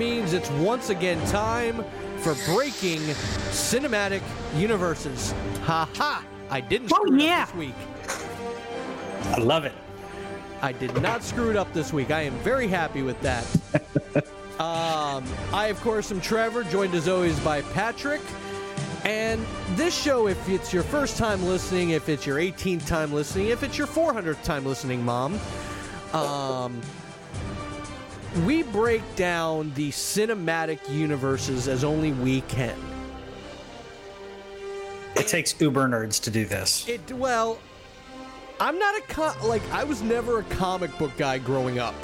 That music means it's once again time for breaking cinematic universes. Ha ha! I didn't Oh, screw it yeah. up this week. I love it. I did not screw it up this week. I am very happy with that. um, I, of course, am Trevor, joined as always by Patrick. And this show, if it's your first time listening, if it's your 18th time listening, if it's your 400th time listening, Mom, um, we break down the cinematic universes as only we can. It takes uber nerds to do this. It well, I'm not a co- like I was never a comic book guy growing up.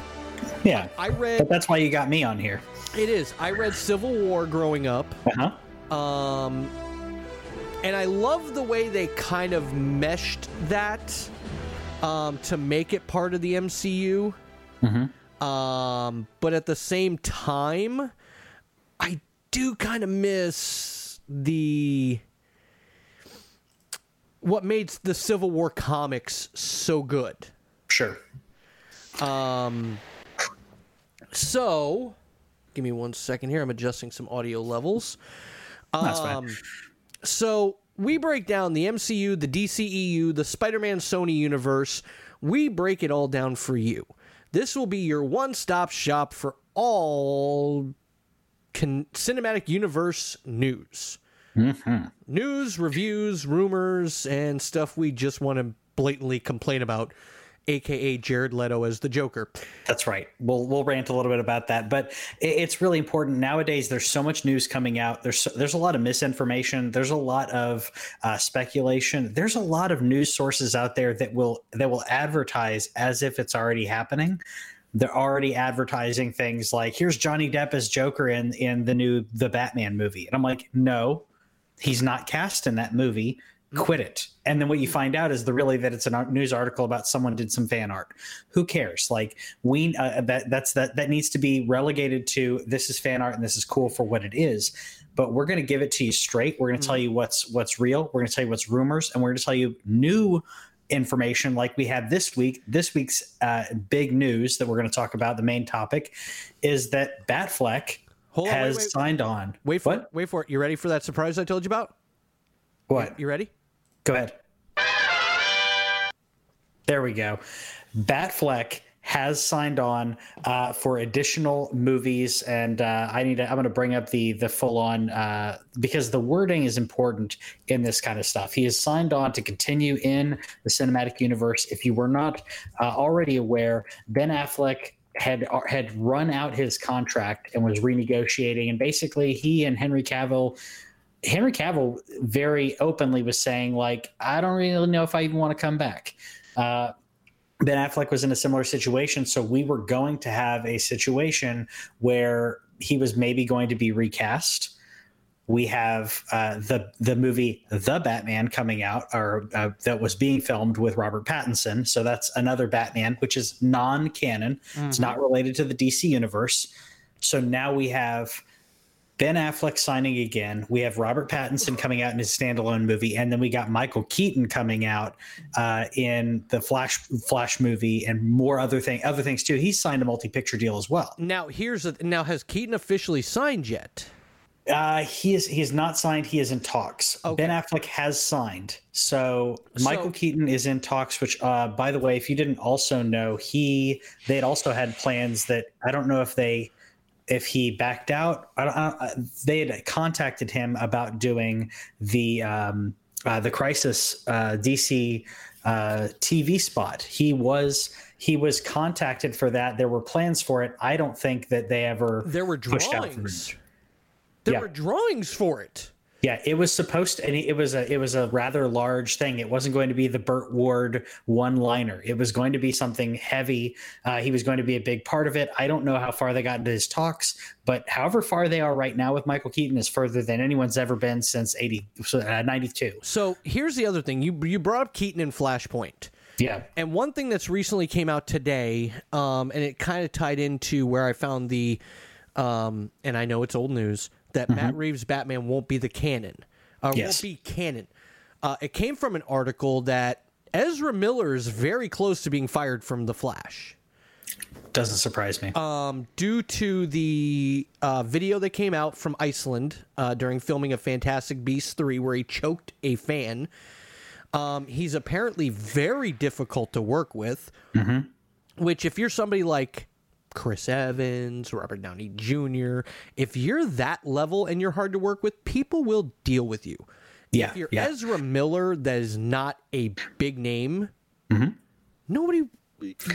Yeah. I read But that's why you got me on here. It is. I read Civil War growing up. Uh-huh. Um and I love the way they kind of meshed that um to make it part of the MCU. Um but at the same time I do kind of miss the what made the Civil War comics so good. Sure. Um, so, give me one second here. I'm adjusting some audio levels. That's Um, fine. So, we break down the MCU, the DCEU, the Spider Man Sony universe. We break it all down for you. This will be your one stop shop for all con- cinematic universe news. Mm-hmm. News, reviews, rumors, and stuff we just want to blatantly complain about, aka Jared Leto as the Joker. That's right. We'll we'll rant a little bit about that, but it, it's really important nowadays. There's so much news coming out. There's so, there's a lot of misinformation. There's a lot of uh, speculation. There's a lot of news sources out there that will that will advertise as if it's already happening. They're already advertising things like here's Johnny Depp as Joker in in the new the Batman movie, and I'm like, no, he's not cast in that movie. Quit it. And then what you find out is the really that it's a news article about someone did some fan art. Who cares? Like we uh, that that's that that needs to be relegated to this is fan art and this is cool for what it is. But we're going to give it to you straight. We're going to tell you what's what's real. We're going to tell you what's rumors, and we're going to tell you new information like we had this week. This week's uh, big news that we're going to talk about. The main topic is that Batfleck Hold on, wait, has wait. signed on. Wait for what? it. Wait for it. You ready for that surprise I told you about? What? You ready? Go ahead. There we go. Batfleck has signed on uh, for additional movies, and uh, I need to. I'm going to bring up the the full on uh, because the wording is important in this kind of stuff. He has signed on to continue in the cinematic universe. If you were not uh, already aware, Ben Affleck had had run out his contract and was renegotiating, and basically he and Henry Cavill Henry Cavill very openly was saying, like, I don't really know if I even want to come back. Uh, ben Affleck was in a similar situation, so we were going to have a situation where he was maybe going to be recast. We have uh, the the movie The Batman coming out, or uh, that was being filmed with Robert Pattinson. So that's another Batman, which is non-canon. It's not related to the DC universe. So now we have Ben Affleck signing again. We have Robert Pattinson coming out in his standalone movie, and then we got Michael Keaton coming out uh, in the Flash Flash movie, and more other thing other things too. He's signed a multi picture deal as well. Now here's a, now has Keaton officially signed yet? Uh, he is he is not signed. He is in talks. Okay. Ben Affleck has signed. So Michael So- Keaton is in talks. Which, uh, by the way, if you didn't also know, he they had also had plans that I don't know if they if he backed out. I don't, I, they had contacted him about doing the um, uh, the Crisis uh, DC uh, TV spot. He was he was contacted for that. There were plans for it. I don't think that they ever There were pushed out for drawings. There Yeah. were drawings for it. Yeah, it was supposed to, and it was a it was a rather large thing. It wasn't going to be the Burt Ward one liner. It was going to be something heavy. Uh, he was going to be a big part of it. I don't know how far they got into his talks, but however far they are right now with Michael Keaton is further than anyone's ever been since 80, uh, 92. So here's the other thing. You you brought up Keaton and Flashpoint. Yeah. And one thing that's recently came out today, um, and it kind of tied into where I found the, um, and I know it's old news that Matt Reeves' Batman won't be the canon, uh, Yes. won't be canon. Uh, it came from an article that Ezra Miller is very close to being fired from the Flash. doesn't surprise me. um, due to the uh, video that came out from Iceland uh, during filming of Fantastic Beasts 3, where he choked a fan. Um, he's apparently very difficult to work with, which, if you're somebody like Chris Evans, Robert Downey Jr., if you're that level and you're hard to work with, people will deal with you. yeah, If you're yeah. Ezra Miller, that is not a big name, Mm-hmm. nobody,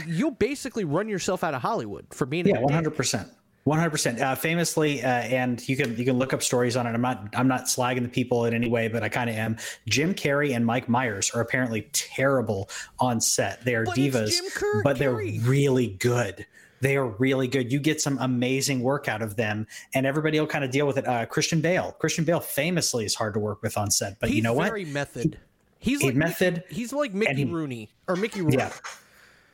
you'll basically run yourself out of Hollywood for being Yeah, a hundred percent. One hundred percent. Uh, Famously, uh, and you can you can look up stories on it. I'm not I'm not slagging the people in any way, but I kind of am. Jim Carrey and Mike Myers are apparently terrible on set. They are But divas, but they're Carrey. really good. They are really good. You get some amazing work out of them, and everybody will kind of deal with it. Uh, Christian Bale. Christian Bale famously is hard to work with on set, but He's you know what? very method. He's He like method, Mickey, he's like Mickey he- Rooney or Mickey Rourke. Yeah,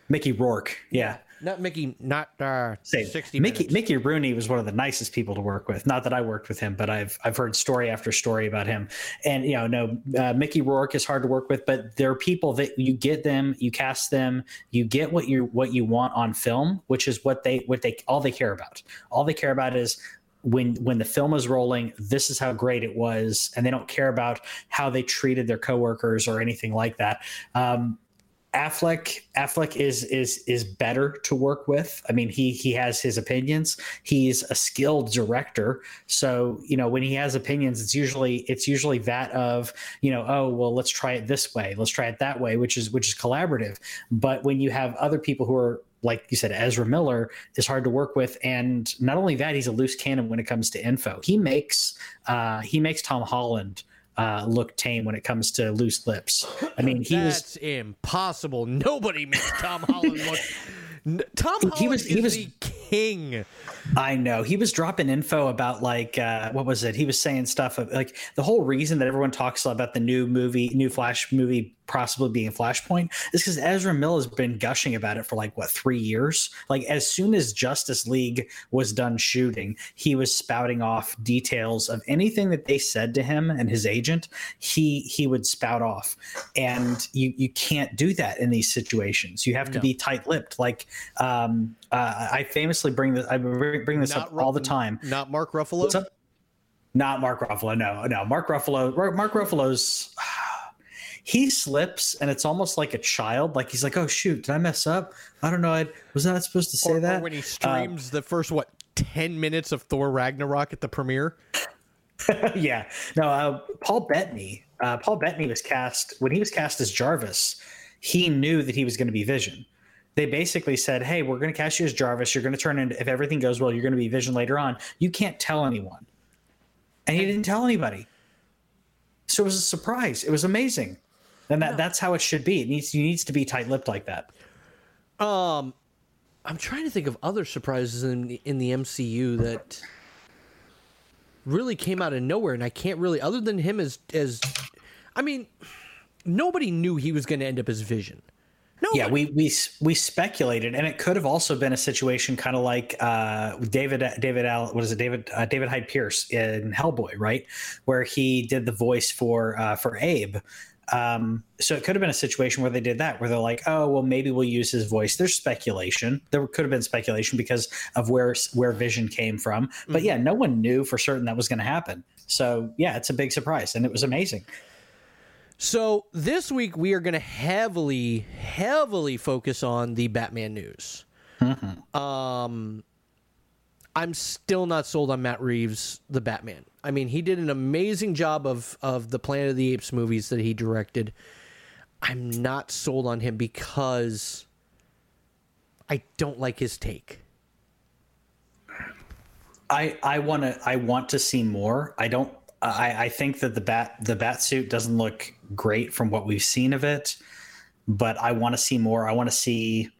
Mickey Rourke. Yeah. Not Mickey, not uh, Say, 60 Mickey minutes. Mickey Rooney was one of the nicest people to work with. Not that I worked with him, but I've I've heard story after story about him. And you know, no, uh, Mickey Rourke is hard to work with, but there are people that you get them, you cast them, you get what you what you want on film, which is what they what they all they care about. All they care about is when when the film is rolling this is how great it was and they don't care about how they treated their coworkers or anything like that um, Affleck Affleck is is is better to work with. I mean, he he has his opinions. He's a skilled director, so you know when he has opinions, it's usually it's usually that of you know oh well let's try it this way, let's try it that way, which is which is collaborative. But when you have other people who are like you said, Ezra Miller is hard to work with, and not only that, he's a loose cannon when it comes to info. He makes uh, he makes Tom Holland. Uh, look tame when it comes to loose lips. I mean, he was impossible. Nobody makes Tom Holland look. Tom Holland He was- is he was- the king. I know he was dropping info about like uh, what was it? He was saying stuff of, like the whole reason that everyone talks about the new movie, new Flash movie possibly being Flashpoint is because Ezra Miller has been gushing about it for like what three years. Like as soon as Justice League was done shooting, he was spouting off details of anything that they said to him and his agent. He he would spout off, and you you can't do that in these situations. You have to No. be tight lipped. Like um, uh, I famously bring this. I bring bring this up Not all the time. Not Mark Ruffalo. What's up? Not Mark Ruffalo. No, no. Mark Ruffalo. Mark Ruffalo's. He slips, and it's almost like a child. Like he's like, "Oh shoot, did I mess up? I don't know. I was not supposed to say or, or that." when he streams the first what ten minutes of Thor Ragnarok at the premiere. yeah. No, uh, Paul Bettany. Uh, Paul Bettany was cast when he was cast as Jarvis. He knew that he was going to be Vision. They basically said, "Hey, we're going to cast you as Jarvis. You're going to turn into if everything goes well, you're going to be Vision later on. You can't tell anyone." And he didn't tell anybody. So it was a surprise. It was amazing. And that, that's how it should be. It needs you needs to be tight-lipped like that. Um, I'm trying to think of other surprises in the, in the MCU that really came out of nowhere, and I can't really, other than him as as, I mean, nobody knew he was going to end up as Vision. No, Yeah, we we we speculated, and it could have also been a situation kind of like uh, David David Al what is it David uh, David Hyde Pierce in Hellboy, right, where he did the voice for uh, for Abe. Um, so it could have been a situation where they did that, where they're like, oh well, maybe we'll use his voice. There's speculation. There could have been speculation because of where where Vision came from, but yeah, no one knew for certain that was going to happen. So yeah, it's a big surprise, and it was amazing. So this week we are going to heavily, heavily focus on the Batman news. Um, I'm still not sold on Matt Reeves, the Batman. I mean, he did an amazing job of of the Planet of the Apes movies that he directed. I'm not sold on him because I don't like his take. I I want to I want to see more. I don't. I I think that the bat the bat suit doesn't look great from what we've seen of it, but I want to see more. I want to see.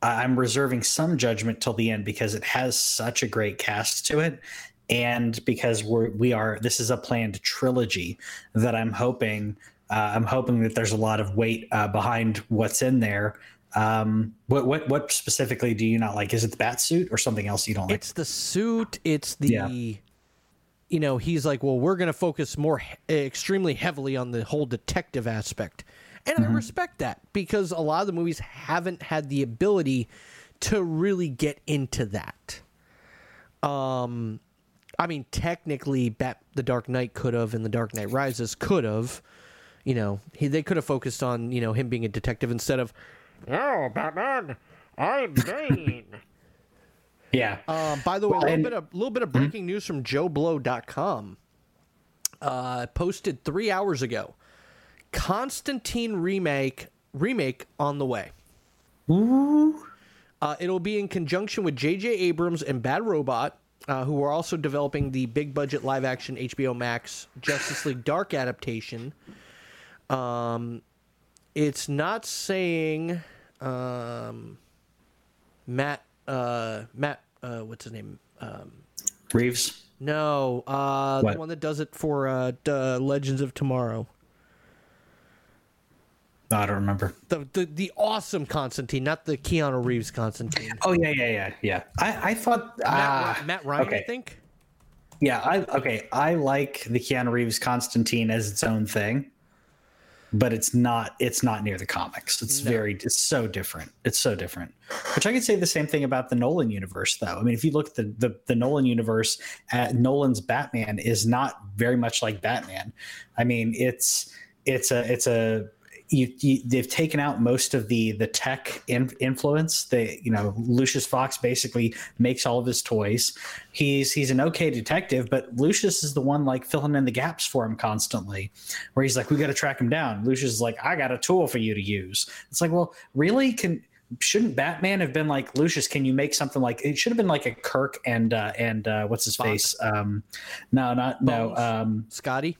I'm reserving some judgment till the end because it has such a great cast to it, and because we're we are this is a planned trilogy that I'm hoping uh, I'm hoping that there's a lot of weight uh, behind what's in there. Um, what what what specifically do you not like? Is it the bat suit or something else you don't like? It's the suit. It's the, Yeah. you know, he's like, well, we're going to focus more he- extremely heavily on the whole detective aspect, and I respect that because a lot of the movies haven't had the ability to really get into that. Um, I mean, technically, Bat the Dark Knight could have, and the Dark Knight Rises could have. You know, he, they could have focused on you know him being a detective instead of, oh Batman, I'm Bane. Yeah. Um, by the way, a little bit of little bit of breaking news from JoeBlow.com. Uh, posted three hours ago. Constantine remake remake on the way. Ooh. Uh, it'll be in conjunction with J.J. Abrams and Bad Robot, uh, who are also developing the big budget live action HBO Max Justice League Dark adaptation. Um, it's not saying um, Matt uh, Matt uh, what's his name? Um, Reeves. no, uh, the one that does it for uh, Legends of Tomorrow. I don't remember. The, the the awesome Constantine, not the Keanu Reeves Constantine. Oh yeah, yeah, yeah, yeah. I I thought Matt, Ry- ah, Matt Ryan, I think. Yeah, I okay. I like the Keanu Reeves Constantine as its own thing, but it's not. It's not near the comics. It's very. It's so different. It's so different. Which I could say the same thing about the Nolan universe, though. I mean, if you look at the the, the Nolan universe, at Nolan's Batman is not very much like Batman. I mean, it's it's a it's a you, you, they've taken out most of the the tech in, influence. They, you know, Lucius Fox basically makes all of his toys. He's he's an okay detective, but Lucius is the one like filling in the gaps for him constantly. Where he's like, "We got to track him down." Lucius is like, "I got a tool for you to use." It's like, well, really? Can shouldn't Batman have been like Lucius? Can you make something like it? Should have been like a Kirk and uh, and uh, what's his Spock. face? Um, no, not no. Um, Scotty.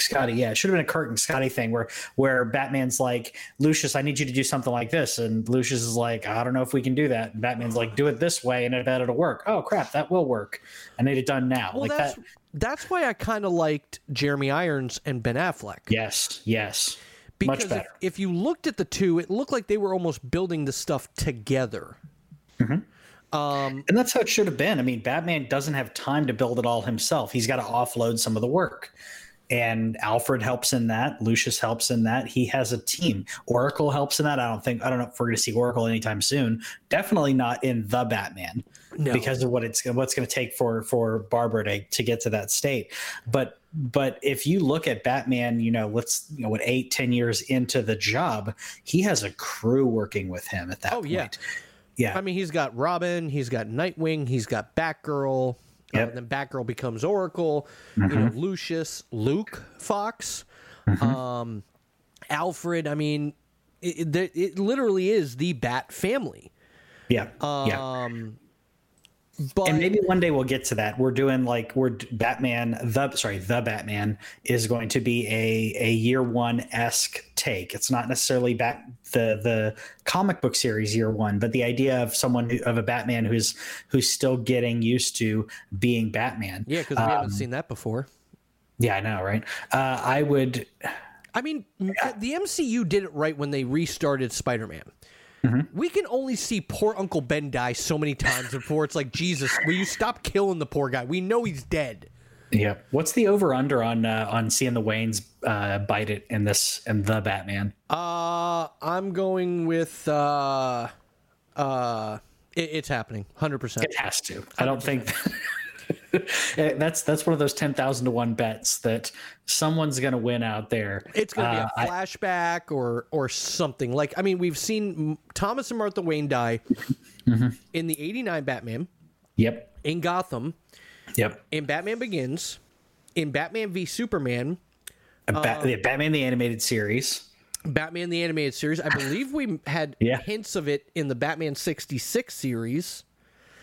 Scotty, yeah, it should have been a Kirk and Scotty thing where where Batman's like, Lucius, I need you to do something like this, and Lucius is like, I don't know if we can do that. And Batman's like, do it this way, and I bet it'll work. Oh crap, that will work. I need it done now. Well, like that's that. that's why I kind of liked Jeremy Irons and Ben Affleck. Yes, yes, because much if, better. if you looked at the two, it looked like they were almost building the stuff together. Um, And that's how it should have been. I mean, Batman doesn't have time to build it all himself. He's got to offload some of the work. And Alfred helps in that. Lucius helps in that. He has a team. Oracle helps in that. I don't think I don't know if we're going to see Oracle anytime soon. Definitely not in the Batman No. because of what it's what's going to take for for Barbara to to get to that state. But but if you look at Batman, you know, let's you know, what eight ten years into the job, he has a crew working with him at that Oh, point. yeah. Yeah. I mean, he's got Robin, he's got Nightwing, he's got Batgirl. Uh, then Batgirl becomes Oracle. You know, Lucius, Luke Fox, um, Alfred. I mean, it, it, it literally is the Bat family. yeah. yeah. But and maybe one day we'll get to that. We're doing like we're Batman the sorry the Batman is going to be a a year one esque take. It's not necessarily back the the comic book series year one, but the idea of someone who, of a Batman who's who's still getting used to being Batman. yeah, because we Um, haven't seen that before. Yeah, I know, right? Uh, I would. I mean, m- the MCU did it right when they restarted Spider Man. We can only see poor Uncle Ben die so many times before it's like, Jesus, will you stop killing the poor guy? We know he's dead. Yeah. What's the over under on uh, on seeing the Waynes uh, bite it in this and the Batman? Uh, I'm going with uh, uh, it, it's happening, hundred percent. It has to. I don't think Eh, that's that's one of those ten thousand to one bets that someone's going to win out there. It's going to Uh, be a uh, flashback or or something. Like, I mean, we've seen Thomas and Martha Wayne die mm-hmm. in the '89 Batman, Yep. in Gotham, Yep. in Batman Begins, in Batman v Superman, Bat- um, yeah, Batman the animated series. Batman the animated series. I believe we had Yeah. hints of it in the Batman '66 series.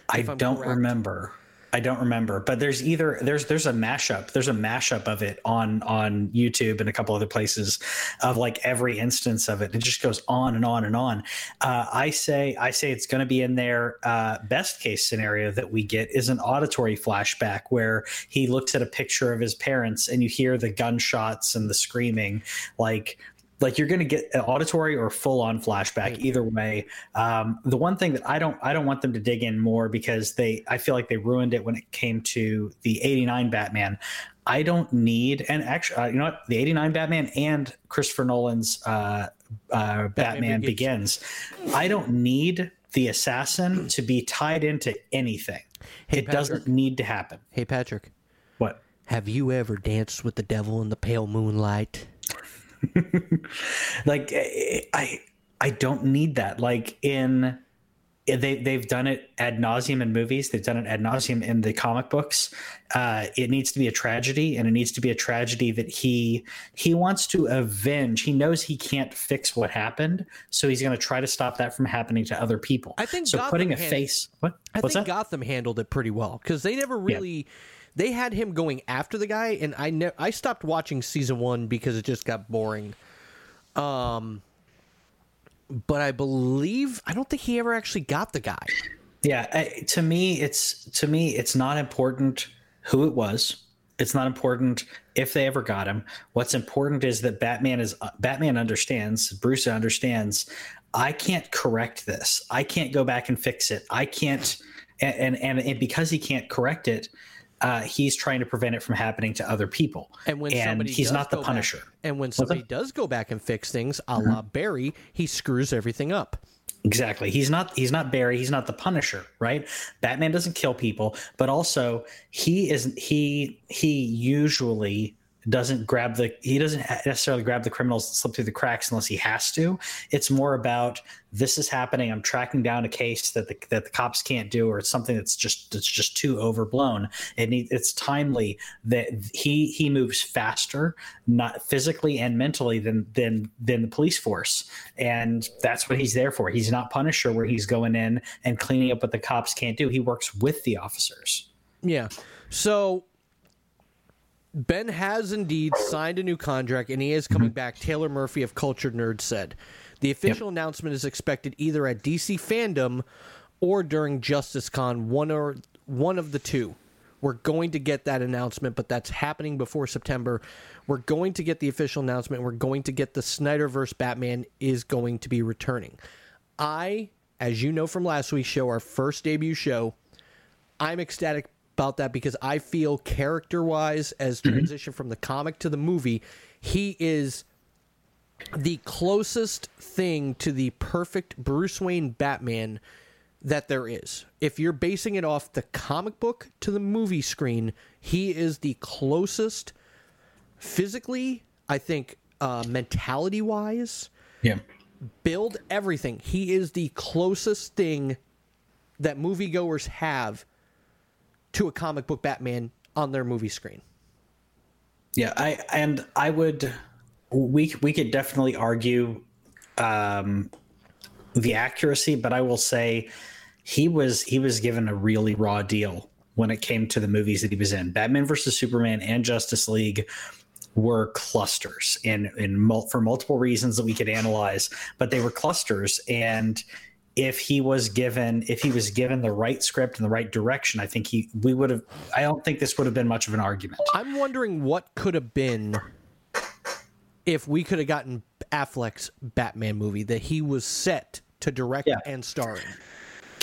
I don't correct. remember. I don't remember, but there's either there's there's a mashup. There's a mashup of it on on YouTube and a couple other places of like every instance of it. It just goes on and on and on. Uh, I say I say it's going to be in there. Uh, best case scenario that we get is an auditory flashback where he looks at a picture of his parents and you hear the gunshots and the screaming, like like you're going to get an auditory or full on flashback either way um, the one thing that i don't i don't want them to dig in more because they i feel like they ruined it when it came to the 89 batman i don't need and actually uh, you know what the 89 batman and christopher nolan's uh, uh, batman, Begins. begins i don't need the assassin to be tied into anything. Hey, it Patrick. doesn't need to happen. Hey, Patrick, What? have you ever danced with the devil in the pale moonlight? like I, I I don't need that. Like in eh, they they've done it ad nauseum in movies. They've done it ad nauseum in the comic books. Uh, it needs to be a tragedy, and it needs to be a tragedy that he he wants to avenge. He knows he can't fix what happened, so he's going to try to stop that from happening to other people. I think so. Gotham putting a hand- face. What? I What's think that? Gotham handled it pretty well because they never really. They had him going after the guy, and I ne- I stopped watching season one because it just got boring. Um, but I believe I don't think he ever actually got the guy. Yeah, I, to me, it's to me, it's not important who it was. It's not important if they ever got him. What's important is that Batman is Batman understands. Bruce understands. I can't correct this. I can't go back and fix it. I can't, and and, and because he can't correct it, uh, he's trying to prevent it from happening to other people. And when somebody he's not the go back- Punisher. and when somebody does go back and fix things, a la Barry, he screws everything up. Exactly. He's not he's not Barry, he's not the Punisher, right? Batman doesn't kill people, but also he is he he usually doesn't grab the he doesn't necessarily grab the criminals that slip through the cracks unless he has to. It's more about this is happening. I'm tracking down a case that the that the cops can't do, or it's something that's just that's just too overblown. It need, it's timely that he he moves faster, not physically and mentally than than than the police force, and that's what he's there for. He's not Punisher, where he's going in and cleaning up what the cops can't do. He works with the officers. Yeah. So Ben has indeed signed a new contract and he is coming mm-hmm. back. Taylor Murphy of Cultured Nerd said. The official announcement is expected either at DC Fandom or during Justice Con, one or one of the two. We're going to get that announcement, but that's happening before September. We're going to get the official announcement. We're going to get the Snyderverse Batman is going to be returning. I, as you know from last week's show, our first debut show, I'm ecstatic about that because I feel character wise, as transition from the comic to the movie, he is the closest thing to the perfect Bruce Wayne Batman that there is. If you're basing it off the comic book to the movie screen, he is the closest physically, I think, uh, mentality wise, Yeah. build everything. He is the closest thing that moviegoers have to a comic book Batman on their movie screen. Yeah, I and I would we we could definitely argue um the accuracy, but I will say he was he was given a really raw deal when it came to the movies that he was in. Batman versus Superman and Justice League were clusters in in mul- for multiple reasons that we could analyze, but they were clusters and if he was given if he was given the right script and the right direction, I think he we would have I don't think this would have been much of an argument. I'm wondering what could have been if we could have gotten Affleck's Batman movie that he was set to direct Yeah. and star in.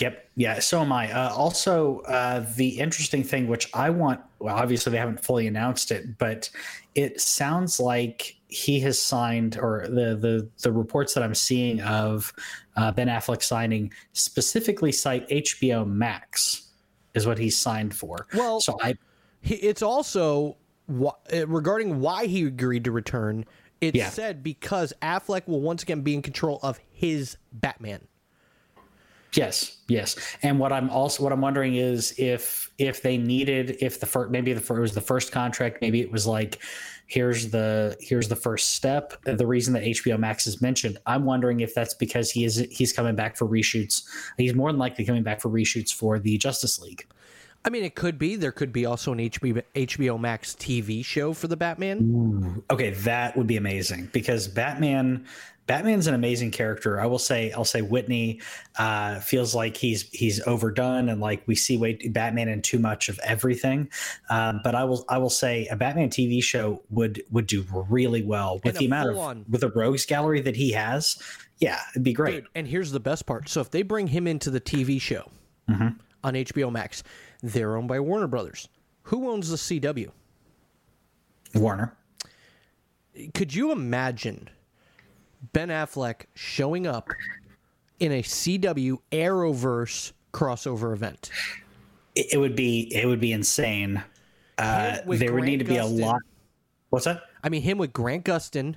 Yep. Yeah. So am I. Uh, also, uh, the interesting thing, which I want, well, obviously they haven't fully announced it, but it sounds like he has signed, or the the the reports that I'm seeing of uh, Ben Affleck signing specifically cite HBO Max is what he's signed for. Well- so I He, it's also wh- uh, regarding why he agreed to return. It Yeah. said because Affleck will once again be in control of his Batman. Yes, yes. And what I'm also what I'm wondering is if if they needed if the first maybe the first, it was the first contract maybe it was like here's the here's the first step the reason that HBO Max is mentioned I'm wondering if that's because he is he's coming back for reshoots he's more than likely coming back for reshoots for the Justice League I mean, it could be. There could be also an HBO, HBO Max TV show for the Batman. okay that would be amazing because Batman Batman's an amazing character I will say I'll say Whitney uh, feels like he's he's overdone and like we see way Batman in too much of everything um, but I will I will say a Batman TV show would would do really well with And the amount of full-on- with the rogues gallery that he has yeah it'd be great Dude, and here's the best part. So if they bring him into the TV show Mm-hmm. on HBO Max, they're owned by Warner Brothers. Who owns the CW? Warner Could you imagine Ben Affleck showing up in a CW Arrowverse crossover event? It, it would be it would be insane. Uh, there would need to be Gustin. a lot. What's that? I mean, him with Grant Gustin,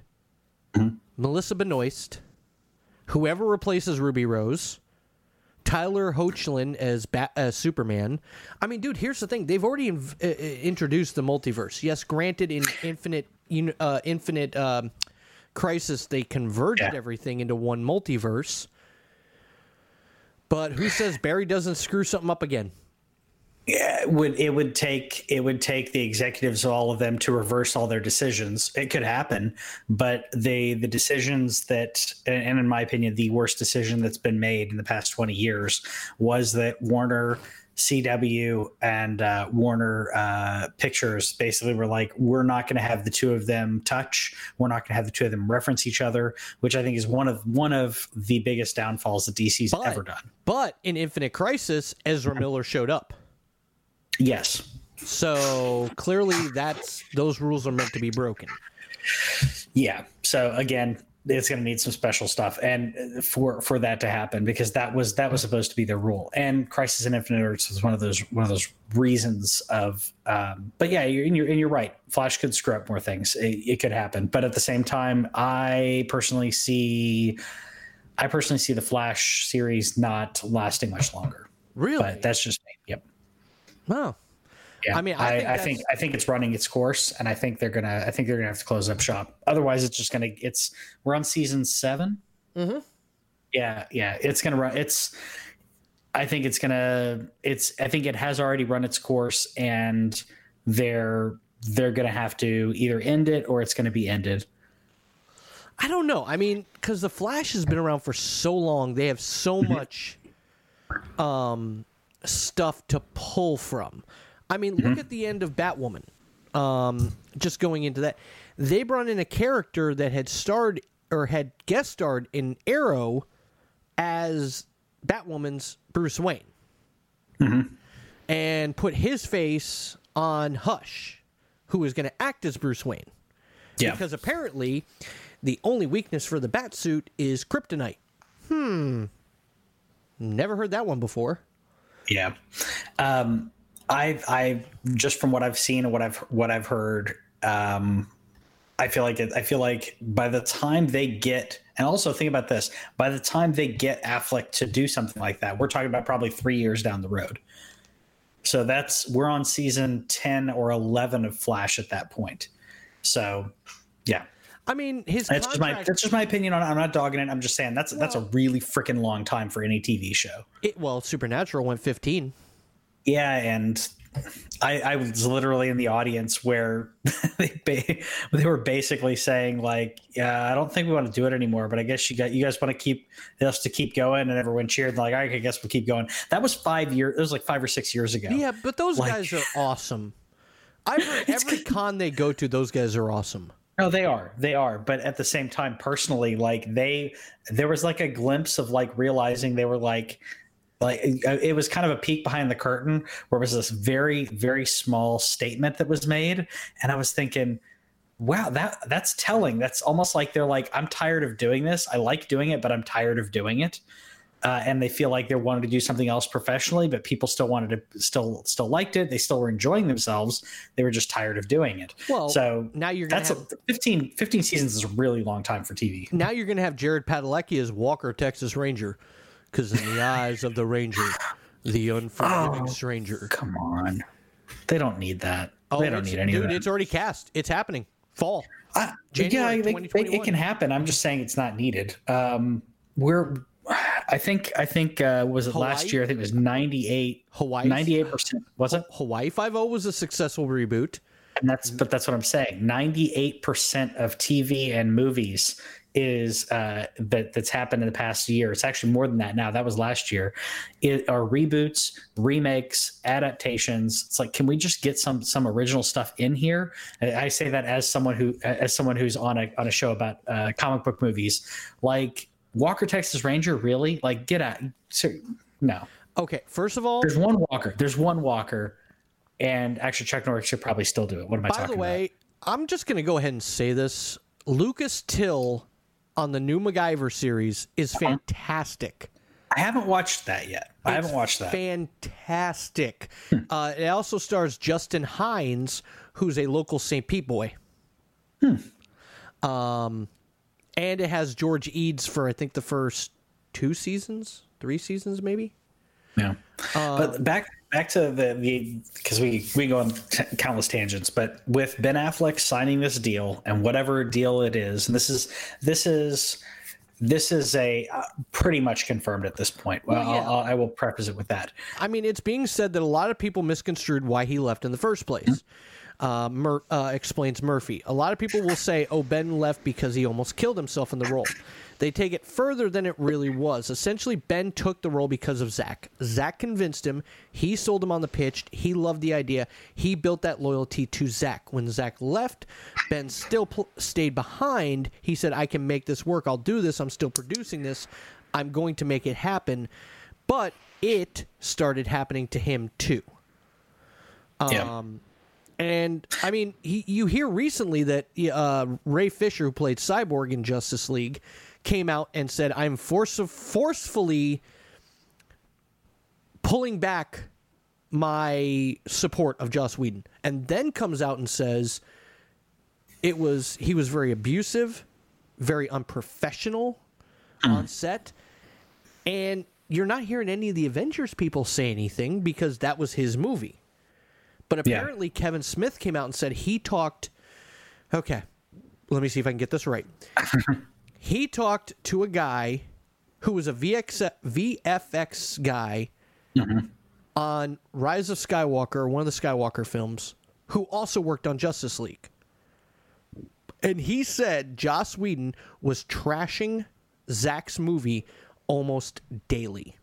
Mm-hmm. Melissa Benoist, whoever replaces Ruby Rose, Tyler Hoechlin as as Superman. I mean, dude, here's the thing: they've already inv- uh, uh, introduced the multiverse. Yes, granted, in Infinite, uh, Infinite um, Crisis, they converged Yeah. everything into one multiverse. But who says Barry doesn't screw something up again? Yeah, it would it would take it would take the executives of all of them to reverse all their decisions. It could happen, but they the decisions that and in my opinion the worst decision that's been made in the past 20 years was that Warner CW and uh, Warner uh, Pictures basically were like, we're not going to have the two of them touch. We're not going to have the two of them reference each other, which I think is one of one of the biggest downfalls that DC's But- ever done. But in Infinite Crisis, Ezra Miller showed up. Yes, So clearly, that's those rules are meant to be broken. Yeah. So again, it's going to need some special stuff, and for for that to happen, because that was that was supposed to be the rule. And Crisis in Infinite Earths was one of those one of those reasons of. Um, but yeah, you're, and you're and you're right. Flash could screw up more things. It, it could happen, but at the same time, I personally see. I personally see the Flash series not lasting much longer, Really? but that's just me. Yep. wow. Yeah, I mean, I I, think I, think, I think it's running its course, and I think they're gonna I think they're gonna have to close up shop. Otherwise, it's just gonna it's we're on season 7 Mhm. Yeah, yeah, it's gonna run. It's I think it's gonna it's I think it has already run its course, and they're they're gonna have to either end it or it's gonna be ended. I don't know. I mean, because the Flash has been around for so long, they have so much um, stuff to pull from. I mean, look at the end of Batwoman. Um, just going into that, they brought in a character that had starred or had guest starred in Arrow as Batwoman's Bruce Wayne, and put his face on Hush, who is going to act as Bruce Wayne Yeah, because apparently the only weakness for the bat suit is kryptonite. Hmm. Never heard that one before. Yeah. Um, I I just from what I've seen and what I've what I've heard, um, I feel like it, I feel like by the time they get and also think about this, by the time they get Affleck to do something like that, we're talking about probably three years down the road. So that's we're on season ten or eleven of Flash at that point. So, yeah, I mean, his that's just my that's just my opinion on. it. I'm not dogging it. I'm just saying that's that's a really freaking long time for any TV show. it, well, Supernatural went 15. Yeah, and I, I was literally in the audience where they ba- they were basically saying like, "Yeah, I don't think we want to do it anymore, but I guess you got you guys want to keep us to keep going," and everyone cheered like, "I guess we'll keep going." That was five years. It was like five or six years ago. Yeah, but those Like- guys are awesome. I've heard every con they go to, those guys are awesome. No, they are. They are. But at the same time, personally, like they, there was like a glimpse of like realizing they were like, like it it was kind of a peek behind the curtain where it was this very, very small statement that was made, and I was thinking, wow, that that's telling. That's almost like they're like, I'm tired of doing this. I like doing it, but I'm tired of doing it. Uh, and they feel like they wanted to do something else professionally, but people still wanted to, still, still liked it. They still were enjoying themselves. They were just tired of doing it. Well, so now you're gonna that's have, a, 15, 15 seasons is a really long time for TV. now you're gonna have Jared Padalecki as Walker Texas Ranger, because in the eyes of the Ranger, the unforgiving Oh. stranger. Come on, they don't need that. Oh, they don't need any dude, of that. It's already cast. It's happening. Fall. I- January yeah, they- they- 2021. it can happen. I'm just saying it's not needed. Um, we're, I think, I think uh, was it last year? I think it was 98, Hawaii. 98 percent. Was it? Hawaii Five O was a successful reboot. And that's, but that's what I'm saying. 98 percent of TV and movies is uh, that that's happened in the past year. It's actually more than that now. That was last year. It are reboots, remakes, adaptations. It's like, can we just get some some original stuff in here? I say that as someone who as someone who's on a on a show about uh, comic book movies, like Walker Texas Ranger. Really, like get out. So, no, Okay, first of all, there's one Walker. There's one Walker, and actually Chuck Norris should probably still do it. What am I by talking the way, I'm just going to go ahead and say this. Lucas Till on the new MacGyver series is fantastic. I haven't watched that yet. I haven't watched that. Fantastic. uh, it also stars Justin Hires, who's a local St. Pete boy. Hmm. Um, and it has George Eads for I think the first two seasons, three seasons maybe. Yeah. but back back to the the because we we go on t- countless tangents, but with Ben Affleck signing this deal and whatever deal it is, and this is this is this is a uh, pretty much confirmed at this point. Well, Well, yeah. I'll, I'll, I will preface it with that. I mean, it's being said that a lot of people misconstrued why he left in the first place. Uh, Mur- uh, explains Murphy. A lot of people will say, "Oh, Ben left because he almost killed himself in the role." They take it further than it really was. Essentially, Ben took the role because of Zach. Zach convinced him. He sold him on the pitch. He loved the idea. He built that loyalty to Zach. When Zach left, Ben still pl- stayed behind. He said, "I can make this work. I'll do this. I'm still producing this. I'm going to make it happen." But it started happening to him too. yeah. And I mean, he, you hear recently that uh, Ray Fisher, who played Cyborg in Justice League, came out and said, "I'm force- forcefully pulling back my support of Joss Whedon," and then comes out and says it was he was very abusive, very unprofessional hmm. on set, and you're not hearing any of the Avengers people say anything because that was his movie. But Yeah. apparently, Kevin Smith came out and said he talked. Okay, let me see if I can get this right. he talked to a guy who was a VX, VFX guy mm-hmm. on Rise of Skywalker, one of the Skywalker films, who also worked on Justice League. And he said Joss Whedon was trashing Zach's movie almost daily.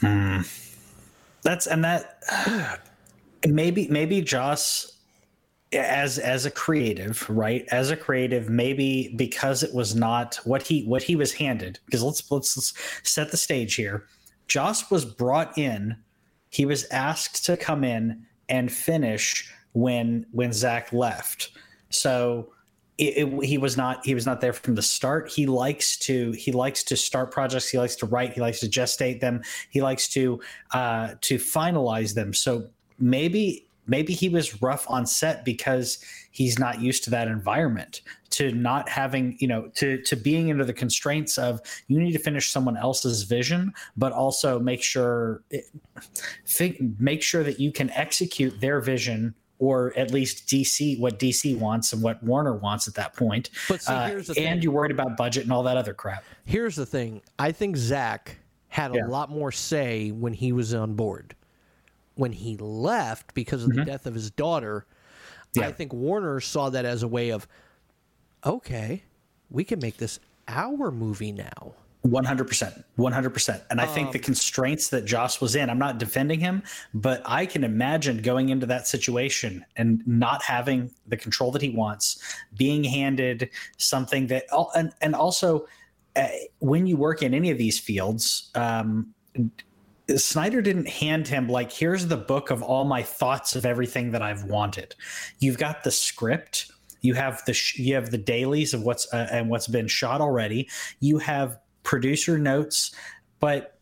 Hmm. That's and that maybe maybe Joss as as a creative, right? As a creative, maybe because it was not what he what he was handed. Because let's let's, let's set the stage here. Joss was brought in. He was asked to come in and finish when when Zach left. So it, it, he was not he was not there from the start he likes to he likes to start projects he likes to write he likes to gestate them he likes to uh to finalize them so maybe maybe he was rough on set because he's not used to that environment to not having you know to to being under the constraints of you need to finish someone else's vision but also make sure fig- make sure that you can execute their vision or at least DC what DC wants and what Warner wants at that point. But see, Uh, here's the and thing. you're worried about budget and all that other crap. Here's the thing. I think Zach had a lot more say when he was on board. When he left because of the death of his daughter, I Mm-hmm. Think Warner saw that as a way of, okay, we can make this our movie now. 100%. 100%. And I think the constraints that Joss was in, I'm not defending him, but I can imagine going into that situation and not having the control that he wants, being handed something that, and, and also uh, when you work in any of these fields, um, Snyder didn't hand him like here's the book of all my thoughts of everything that I've wanted. You've got the script, you have the sh- you have the dailies of what's uh, and what's been shot already. You have producer notes, but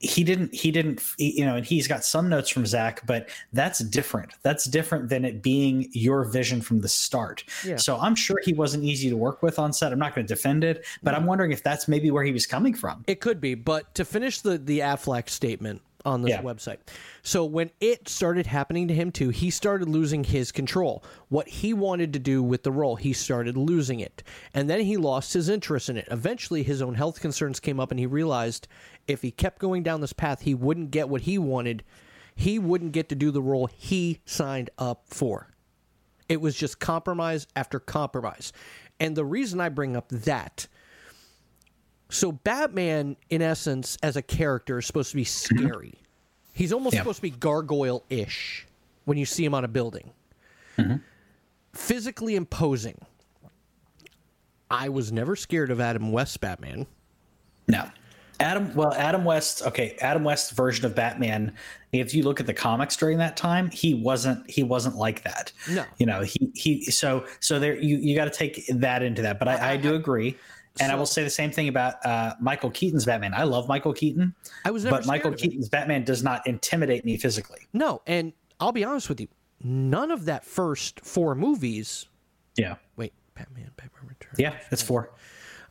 he didn't he didn't you know and he's got some notes from Zach, but that's different. That's different than it being your vision from the start. Yeah. So I'm sure he wasn't easy to work with on set. I'm not going to defend it, but I'm mm-hmm. wondering if that's maybe where he was coming from. It could be, but to finish the the Affleck statement on this Yeah. website. So when it started happening to him too, he started losing his control. What he wanted to do with the role, he started losing it. And then he lost his interest in it. Eventually his own health concerns came up and he realized if he kept going down this path, he wouldn't get what he wanted. He wouldn't get to do the role he signed up for. It was just compromise after compromise. And the reason I bring up that so Batman, in essence, as a character, is supposed to be mm-hmm. scary. He's almost Yeah. supposed to be gargoyle-ish when you see him on a building. Mm-hmm. Physically imposing. I was never scared of Adam West's Batman. No. Adam, well, Adam West, okay, Adam West's version of Batman. If you look at the comics during that time, he wasn't he wasn't like that. No, you know he he. So so there you you got to take that into that. But I, I, I do agree, and so, I will say the same thing about uh, Michael Keaton's Batman. I love Michael Keaton. I was, but Michael Keaton's Batman does not intimidate me physically. No, and I'll be honest with you, none of that first four movies. Yeah. Wait, Batman, Batman Returns. Yeah, it's four.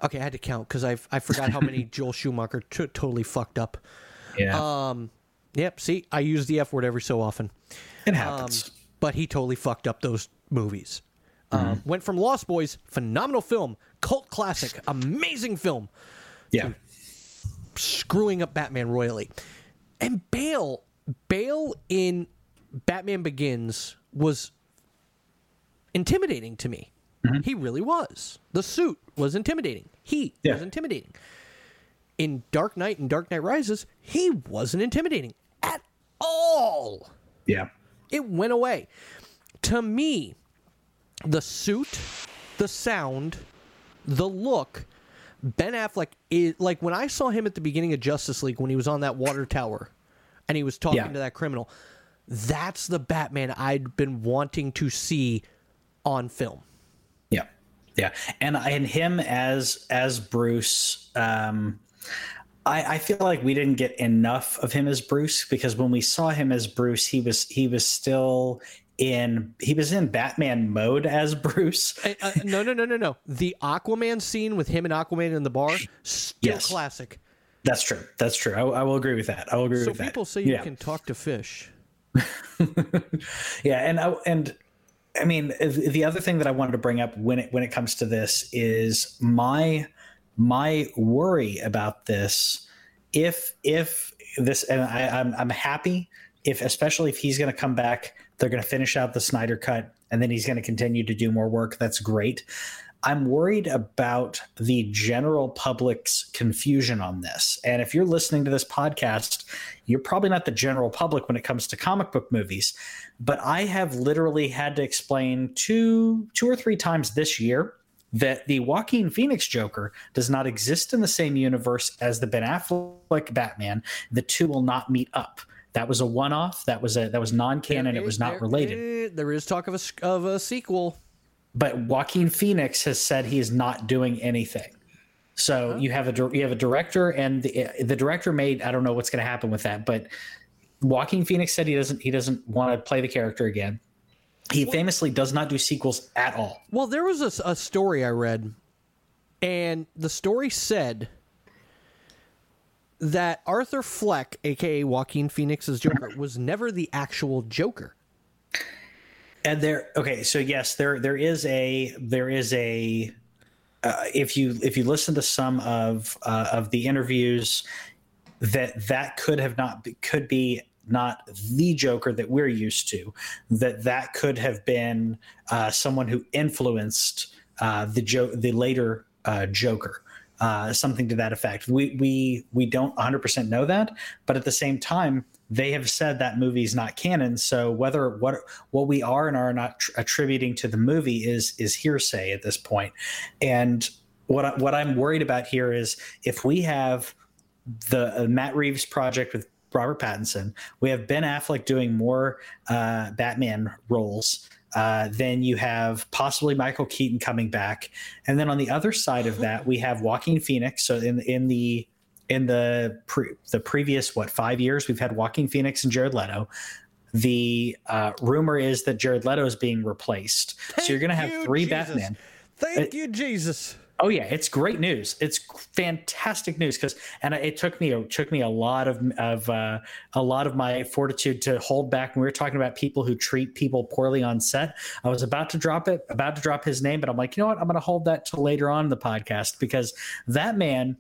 Okay, I had to count because I I forgot how many Joel Schumacher t- totally fucked up. Yeah. Um. Yep. See, I use the F word every so often. It happens. Um, but he totally fucked up those movies. Um, mm-hmm. Um, went from Lost Boys, phenomenal film, cult classic, amazing film. Yeah. Screwing up Batman royally, and Bale, Bale in Batman Begins was intimidating to me. Mm-hmm. He really was. The suit was intimidating. He yeah. was intimidating. In Dark Knight and Dark Knight Rises, he wasn't intimidating at all. Yeah. It went away. To me, the suit, the sound, the look, Ben Affleck is like when I saw him at the beginning of Justice League when he was on that water tower and he was talking yeah. to that criminal. That's the Batman I'd been wanting to see on film. Yeah, yeah, and and him as as Bruce. Um, I, I feel like we didn't get enough of him as Bruce because when we saw him as Bruce, he was he was still in he was in Batman mode as Bruce. uh, uh no, no, no, no, no. The Aquaman scene with him and Aquaman in the bar, still yes. classic. That's true. That's true. I, I, will agree with that. I will agree so with that. So people say you yeah. can talk to fish. yeah, and I, and I mean, the other thing that I wanted to bring up when it when it comes to this is my my worry about this. If if this and I, I'm I'm happy if especially if he's going to come back, they're going to finish out the Snyder cut, and then he's going to continue to do more work. That's great. I'm worried about the general public's confusion on this. And if you're listening to this podcast, you're probably not the general public when it comes to comic book movies. But I have literally had to explain two, two or three times this year that the Joaquin Phoenix Joker does not exist in the same universe as the Ben Affleck Batman. The two will not meet up. That was a one-off. That was a that was non-canon. it was not there, related. There is talk of a of a sequel but Joaquin Phoenix has said he is not doing anything. So you have a you have a director, and the the director made I don't know what's going to happen with that, but Joaquin Phoenix said he doesn't he doesn't want to play the character again. He well, famously does not do sequels at all. Well, there was a, a story I read, and the story said that Arthur Fleck, aka Joaquin Phoenix's Joker, was never the actual Joker. And there okay so yes there there is a there is a uh, if you if you listen to some of uh, of the interviews that that could have not could be not the joker that we're used to that that could have been uh, someone who influenced uh, the jo- the later uh, joker uh, something to that effect we we we don't 100% know that but at the same time they have said that movie is not canon. So whether what what we are and are not tr- attributing to the movie is is hearsay at this point. And what I, what I'm worried about here is if we have the uh, Matt Reeves project with Robert Pattinson, we have Ben Affleck doing more uh, Batman roles. Uh, then you have possibly Michael Keaton coming back, and then on the other side of that, we have Joaquin Phoenix. So in in the in the pre- the previous what five years we've had Joaquin Phoenix and Jared Leto. The uh, rumor is that Jared Leto is being replaced, Thank so you're going to have three Jesus. Batman. Thank uh, you, Jesus. Oh yeah, it's great news. It's fantastic news because, and it took me it took me a lot of of uh, a lot of my fortitude to hold back. When we were talking about people who treat people poorly on set, I was about to drop it, about to drop his name, but I'm like, you know what? I'm going to hold that till later on the podcast because that man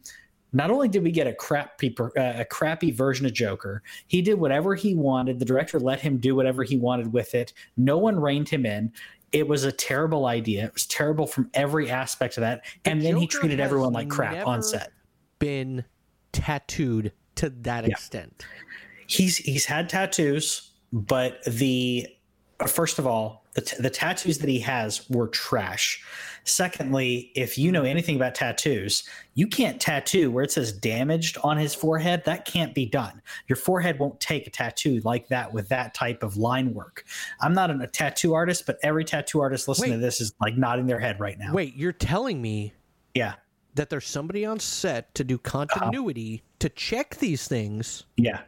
not only did we get a crappy uh, a crappy version of Joker, he did whatever he wanted. The director let him do whatever he wanted with it. No one reined him in. It was a terrible idea. It was terrible from every aspect of that. The and then Joker he treated everyone like crap on set. Been tattooed to that yeah. extent. He's he's had tattoos, but the first of all, the, t- the tattoos that he has were trash. Secondly, if you know anything about tattoos, you can't tattoo where it says damaged on his forehead. That can't be done. Your forehead won't take a tattoo like that with that type of line work. I'm not an, a tattoo artist, but every tattoo artist listening Wait. to this is like nodding their head right now. Wait, you're telling me Yeah. that there's somebody on set to do uh-huh. continuity to check these things Yeah.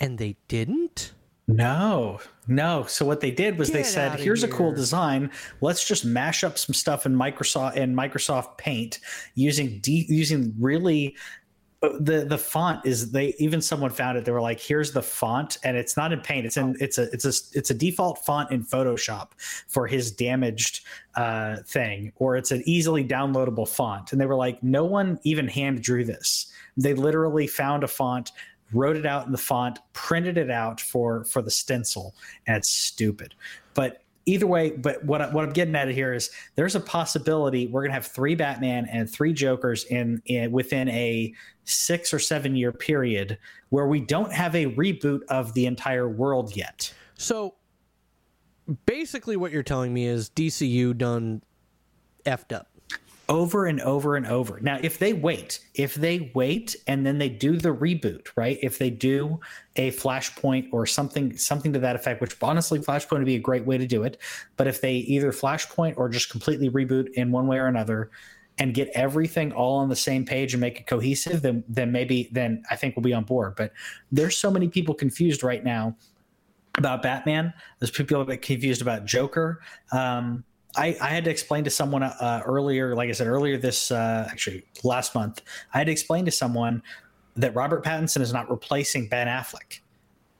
and they didn't? No, no. So what they did was they said, "Here's a cool design. Let's just mash up some stuff in Microsoft in Microsoft Paint using de- using really." uh, The the font is they even someone found it. They were like, "Here's the font, and it's not in Paint. It's in it's a it's a it's a default font in Photoshop for his damaged uh, thing, or it's an easily downloadable font." And they were like, "No one even hand drew this. They literally found a font, wrote it out in the font, printed it out for for the stencil, and it's stupid. But either way, but what I, what I'm getting at here is there's a possibility we're gonna have three Batman and three Jokers in, in within a six or seven year period where we don't have a reboot of the entire world yet. So basically, what you're telling me is DCU done effed up. Over and over and over. Now, if they wait, if they wait and then they do the reboot, right? If they do a Flashpoint or something, something to that effect, which honestly, Flashpoint would be a great way to do it. But if they either Flashpoint or just completely reboot in one way or another, and get everything all on the same page and make it cohesive, then then maybe then I think we'll be on board. But there's so many people confused right now about Batman. There's people a bit confused about Joker. Um, I, I had to explain to someone uh, earlier, like I said earlier this uh, actually last month, I had to explain to someone that Robert Pattinson is not replacing Ben Affleck.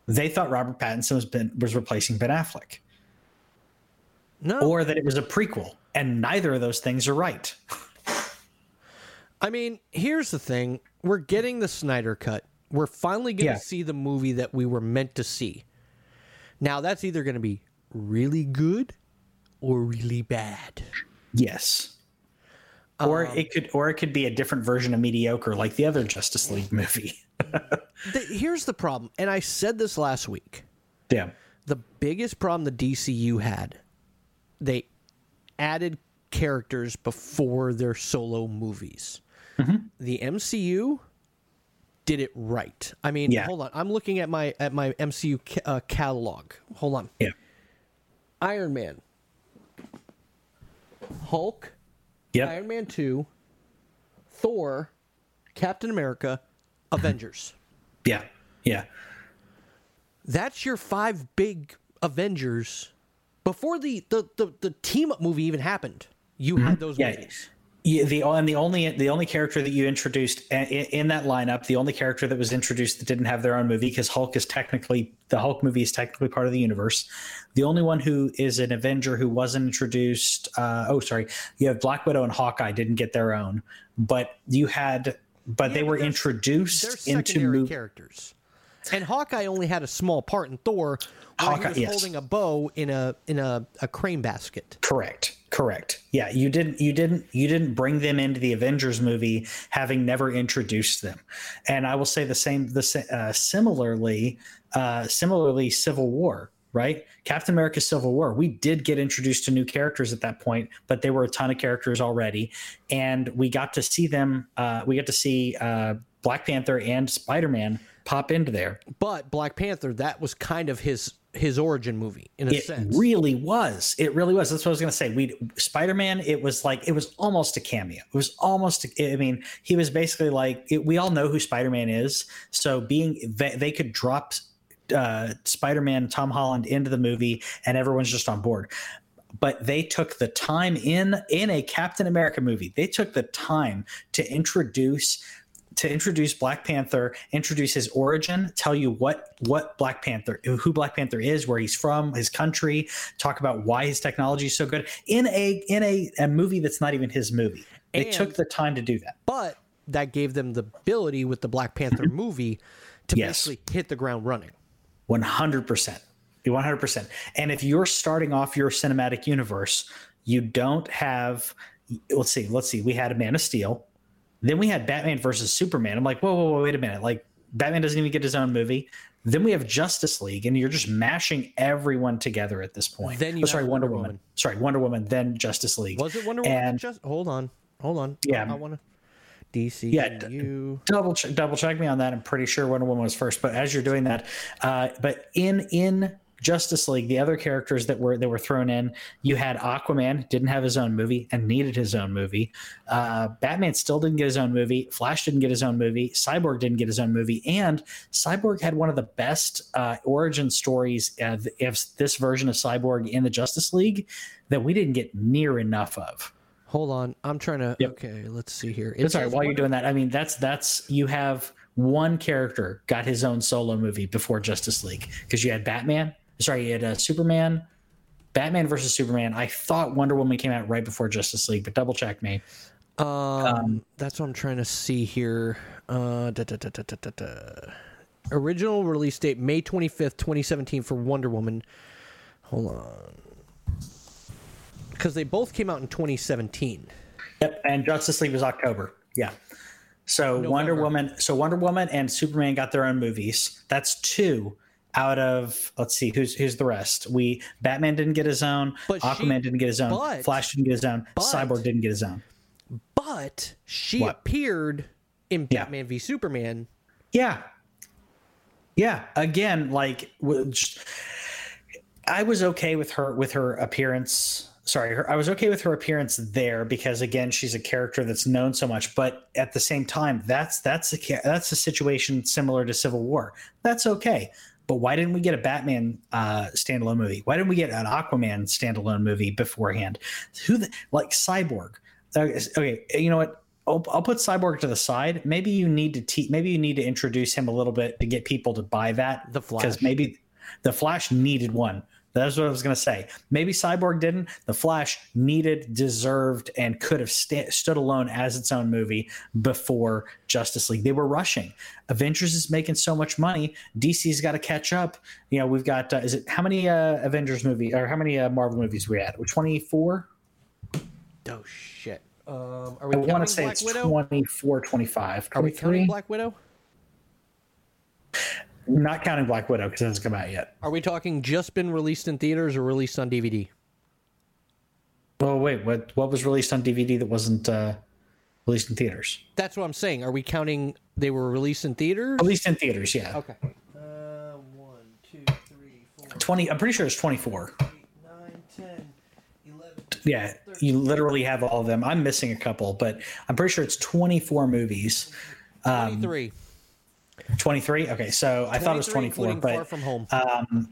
They thought Robert Pattinson was ben, was replacing Ben Affleck, No, or that it was a prequel, and neither of those things are right. I mean, here's the thing: we're getting the Snyder cut. We're finally going to Yeah. see the movie that we were meant to see. Now, that's either going to be really good or really bad. Yes. Or it could, or it could be a different version of mediocre, like the other Justice League movie. The- here's the problem, and I said this last week. yeah, the biggest problem the DCU had, they added characters before their solo movies. Mm-hmm. The MCU did it right. I mean, Yeah. hold on. I'm looking at my at my MCU ca- uh, catalog. Hold on. yeah, Iron Man, Hulk, yep, Iron Man 2, Thor, Captain America, Avengers. yeah, yeah. That's your five big Avengers. Before the the the, the team up movie even happened, you had mm-hmm. those Yeah. movies. Yeah, the and the only the only character that you introduced in, in that lineup, the only character that was introduced that didn't have their own movie, because Hulk is technically the Hulk movie is technically part of the universe. The only one who is an Avenger who wasn't introduced. Uh, oh, sorry, you have Black Widow and Hawkeye didn't get their own, but you had, but they were They're introduced into secondary movie. characters. And Hawkeye only had a small part in Thor, where Hawkeye, he was yes. holding a bow in a in a, a crane basket. Correct. Correct. Yeah, you didn't you didn't you didn't bring them into the Avengers movie having never introduced them. And I will say the same the uh, similarly uh similarly Civil War, right? Captain America Civil War. We did get introduced to new characters at that point, but there were a ton of characters already and we got to see them uh we got to see uh Black Panther and Spider-Man pop into there. But Black Panther, that was kind of his his origin movie in a sense. It sense. really was. It really was. That's what I was going to say. We Spider Man. It was like it was almost a cameo. It was almost. I mean, he was basically like it, we all know who Spider Man is. So being they, they could drop uh, Spider Man Tom Holland into the movie, and everyone's just on board. But they took the time in in a Captain America movie. They took the time to introduce to introduce Black Panther, introduce his origin, tell you what what Black Panther, who Black Panther is, where he's from, his country, talk about why his technology is so good in a in a, a movie that's not even his movie. They And- took the time to do that. but that gave them the ability with the Black Panther mm-hmm. movie to Yes. basically hit the ground running. One hundred percent. One hundred percent. And if you're starting off your cinematic universe, you don't have. Let's see. Let's see. We had a Man of Steel. Then we had Batman versus Superman. I'm like, whoa, whoa, whoa, wait a minute. Like Batman doesn't even get his own movie. Then we have Justice League, and you're just mashing everyone together at this point. Then you oh, sorry, Wonder Wonder Woman. Woman. Sorry, Wonder Woman. Then Justice League. Was it Wonder Woman? And- Just hold on, hold on. Yeah. I, want to. DC. Yeah, d- double check, double check me on that. I'm pretty sure Wonder Woman was first, but as you're doing that, uh, but in in Justice League, the other characters that were that were thrown in, you had Aquaman didn't have his own movie and needed his own movie. Uh, Batman still didn't get his own movie. Flash didn't get his own movie. Cyborg didn't get his own movie, and Cyborg had one of the best uh, origin stories of, of this version of Cyborg in the Justice League that we didn't get near enough of. Hold on. I'm trying to. Yep. Okay, let's see here. It right. While you're doing that, I mean, that's that's you have one character got his own solo movie before Justice League because you had Batman. Sorry, you had uh, Superman, Batman versus Superman. I thought Wonder Woman came out right before Justice League, but double check me. Um, that's what I'm trying to see here. Uh, da, da, da. Original release date May 25th, 2017 for Wonder Woman. Hold on. Because they both came out in 2017. Yep, and Justice League was October. Yeah. So Wonder Woman, so Wonder Woman and Superman got their own movies. That's two out of let's see who's who's the rest. We Batman didn't get his own. But she- Aquaman didn't get his own. but- Flash didn't get his own. but- Cyborg didn't get his own. But she What? appeared in Yeah. Batman v Superman. Yeah. Yeah. Again, like I was okay with her with her appearance. Sorry, her, I was okay with her appearance there because again, she's a character that's known so much. But at the same time, that's that's a that's a situation similar to Civil War. That's okay. But why didn't we get a Batman uh, standalone movie? Why didn't we get an Aquaman standalone movie beforehand? Who the, like Cyborg? Okay, you know what? I'll, I'll put Cyborg to the side. Maybe you need to te- maybe you need to introduce him a little bit to get people to buy that. The Flash. because maybe the Flash needed one. That's what I was going to say. Maybe Cyborg didn't. The Flash needed, deserved, and could have sta- stood alone as its own movie before Justice League. They were rushing. Avengers is making so much money. DC's got to catch up. You know, we've got uh, is it how many uh, Avengers movie or how many uh, Marvel movies we had? Twenty four. Oh shit. Um, are we I want to say Black it's Widow? 24, 25. Are we 23? counting Black Widow? Not counting Black Widow because it hasn't come out yet. Are we talking just been released in theaters or released on DVD? Well, wait, what what was released on DVD that wasn't uh, released in theaters? That's what I'm saying. Are we counting they were released in theaters? Released in theaters, yeah. Okay. Uh, one, two, three, four, 20, I'm pretty sure it's 24. eight, nine, 10, 11, Yeah, you literally have all of them. I'm missing a couple, but I'm pretty sure it's 24 movies. 23. 23? Okay, so I thought it was 24, but Far From Home. Um,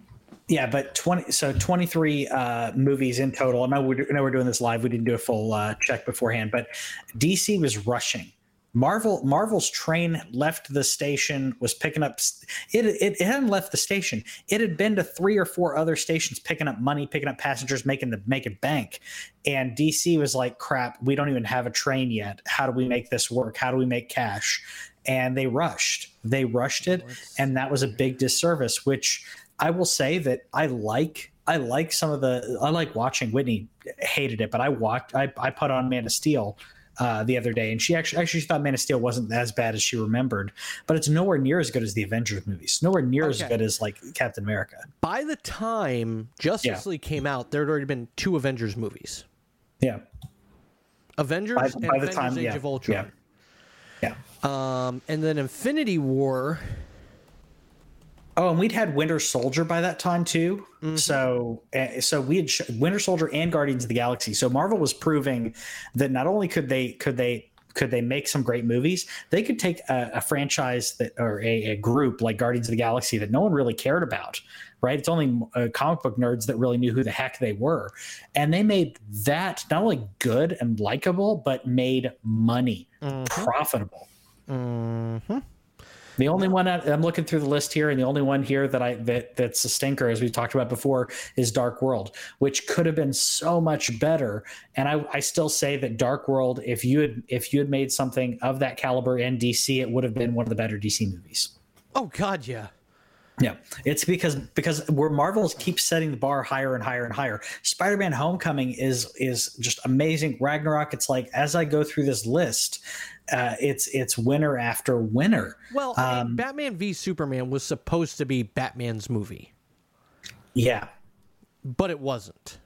yeah, but 20 so 23 uh, movies in total. I know we're, I know we're doing this live. We didn't do a full uh, check beforehand, but DC was rushing. Marvel Marvel's train left the station, was picking up. It, it it hadn't left the station. It had been to three or four other stations, picking up money, picking up passengers, making the making bank. And DC was like, "Crap, we don't even have a train yet. How do we make this work? How do we make cash?" And they rushed. They rushed it, and that was a big disservice. Which I will say that I like. I like some of the. I like watching. Whitney hated it, but I watched. I I put on Man of Steel uh, the other day, and she actually actually thought Man of Steel wasn't as bad as she remembered, but it's nowhere near as good as the Avengers movies. Nowhere near as good as like Captain America. By the time Justice Yeah. League came out, there had already been two Avengers movies. Yeah, Avengers By- and the Avengers time- Age yeah, of Ultron. yeah. yeah. Um, and then Infinity War. Oh, and we'd had Winter Soldier by that time too. So, uh, so we had sh- Winter Soldier and Guardians of the Galaxy. So Marvel was proving that not only could they could they could they make some great movies, they could take a, a franchise that or a, a group like Guardians of the Galaxy that no one really cared about. Right? It's only uh, comic book nerds that really knew who the heck they were, and they made that not only good and likable, but made money, profitable. Mm-hmm. The only one I, I'm looking through the list here, and the only one here that I that that's a stinker, as we talked about before, is Dark World, which could have been so much better. And I, I still say that Dark World, if you had if you had made something of that caliber in DC, it would have been one of the better DC movies. Oh God, yeah. Yeah, it's because because where Marvels keeps setting the bar higher and higher and higher. Spider-Man: Homecoming is is just amazing. Ragnarok. It's like as I go through this list, uh, it's it's winner after winner. Well, I mean, Batman v Superman was supposed to be Batman's movie, Yeah, but it wasn't.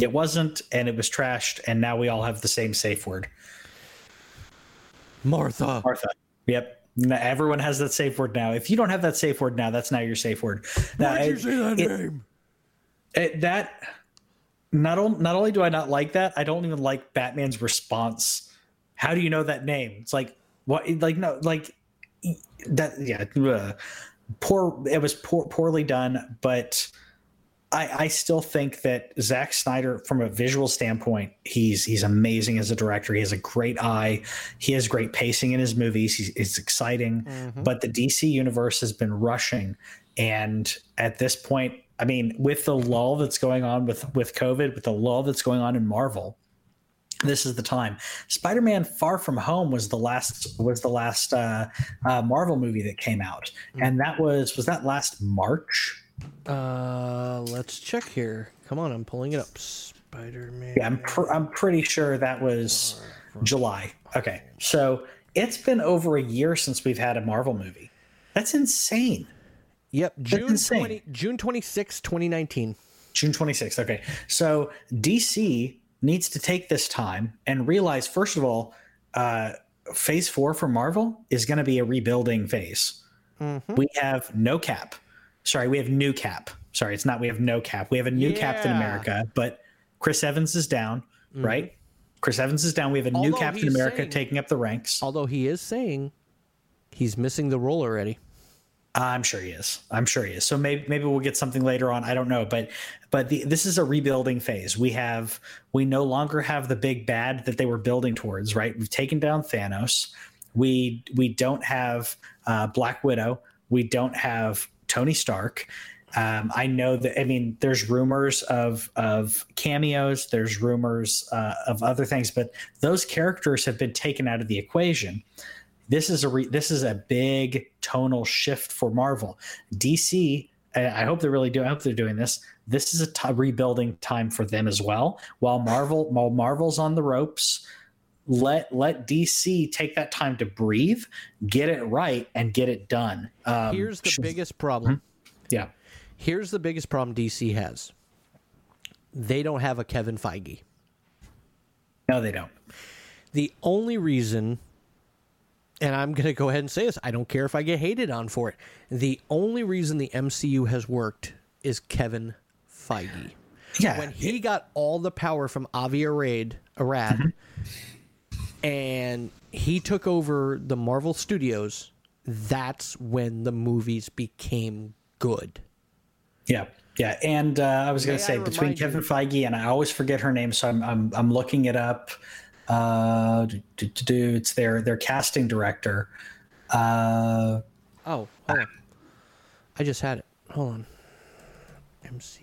it wasn't, and it was trashed, and now we all have the same safe word. Martha. Martha. Yep. Now, everyone has that safe word now. If you don't have that safe word now, that's now your safe word. Now, Why'd you say that it- name? it- that not only not only do I not like that, I don't even like Batman's response. How do you know that name? It's like what? Like no, like that. Yeah, ugh. poor. It was poor, poorly done, but I, I still think that Zack Snyder, from a visual standpoint, he's he's amazing as a director. He has a great eye. He has great pacing in his movies. He's, it's exciting, mm-hmm. but the DC universe has been rushing, and at this point, I mean, with the lull that's going on with with COVID, with the lull that's going on in Marvel, this is the time. Spider-Man: Far From Home was the last was the last uh, uh, Marvel movie that came out, and that was was that last March. Uh, let's check here. Come on, I'm pulling it up. Spider Man. Yeah, I'm pr- I'm pretty sure that was July. Okay, so it's been over a year since we've had a Marvel movie. That's insane. Yep, June insane. twenty, June twenty sixth, twenty nineteen. June 26th. Okay. So DC needs to take this time and realize, first of all, uh, phase four for Marvel is going to be a rebuilding phase. We have no cap. Sorry, we have new cap. Sorry, it's not we have no cap. We have a new Captain America, but Chris Evans is down, right? Chris Evans is down. We have a new Captain America saying- taking up the ranks. Although he is saying he's missing the role already. I'm sure he is. I'm sure he is. So maybe maybe we'll get something later on. I don't know, but but the, this is a rebuilding phase. We have we no longer have the big bad that they were building towards. Right? We've taken down Thanos. We we don't have uh, Black Widow. We don't have Tony Stark. Um, I know that. I mean, there's rumors of of cameos. There's rumors uh, of other things, but those characters have been taken out of the equation this is a re- this is a big tonal shift for Marvel. DC, I hope they're really doing. I hope they're doing this. This is a t- rebuilding time for them as well. While Marvel, while Marvel's on the ropes, let let DC take that time to breathe, get it right, and get it done. Um, Here's the sh- biggest problem. yeah. Here's the biggest problem DC has. They don't have a Kevin Feige. No, they don't. The only reason, and I'm going to go ahead and say this, I don't care if I get hated on for it. The only reason the MCU has worked is Kevin Feige. Yeah, When he got all the power from Avi Arad, Arad and he took over the Marvel Studios, that's when the movies became good. Yeah, yeah, and uh, I was going to say I between remind you- Kevin Feige and I always forget her name, so I'm I'm, I'm looking it up. Uh, do, do, do, it's their their casting director. Uh, Oh, hold on. I just had it. Hold on. MCU.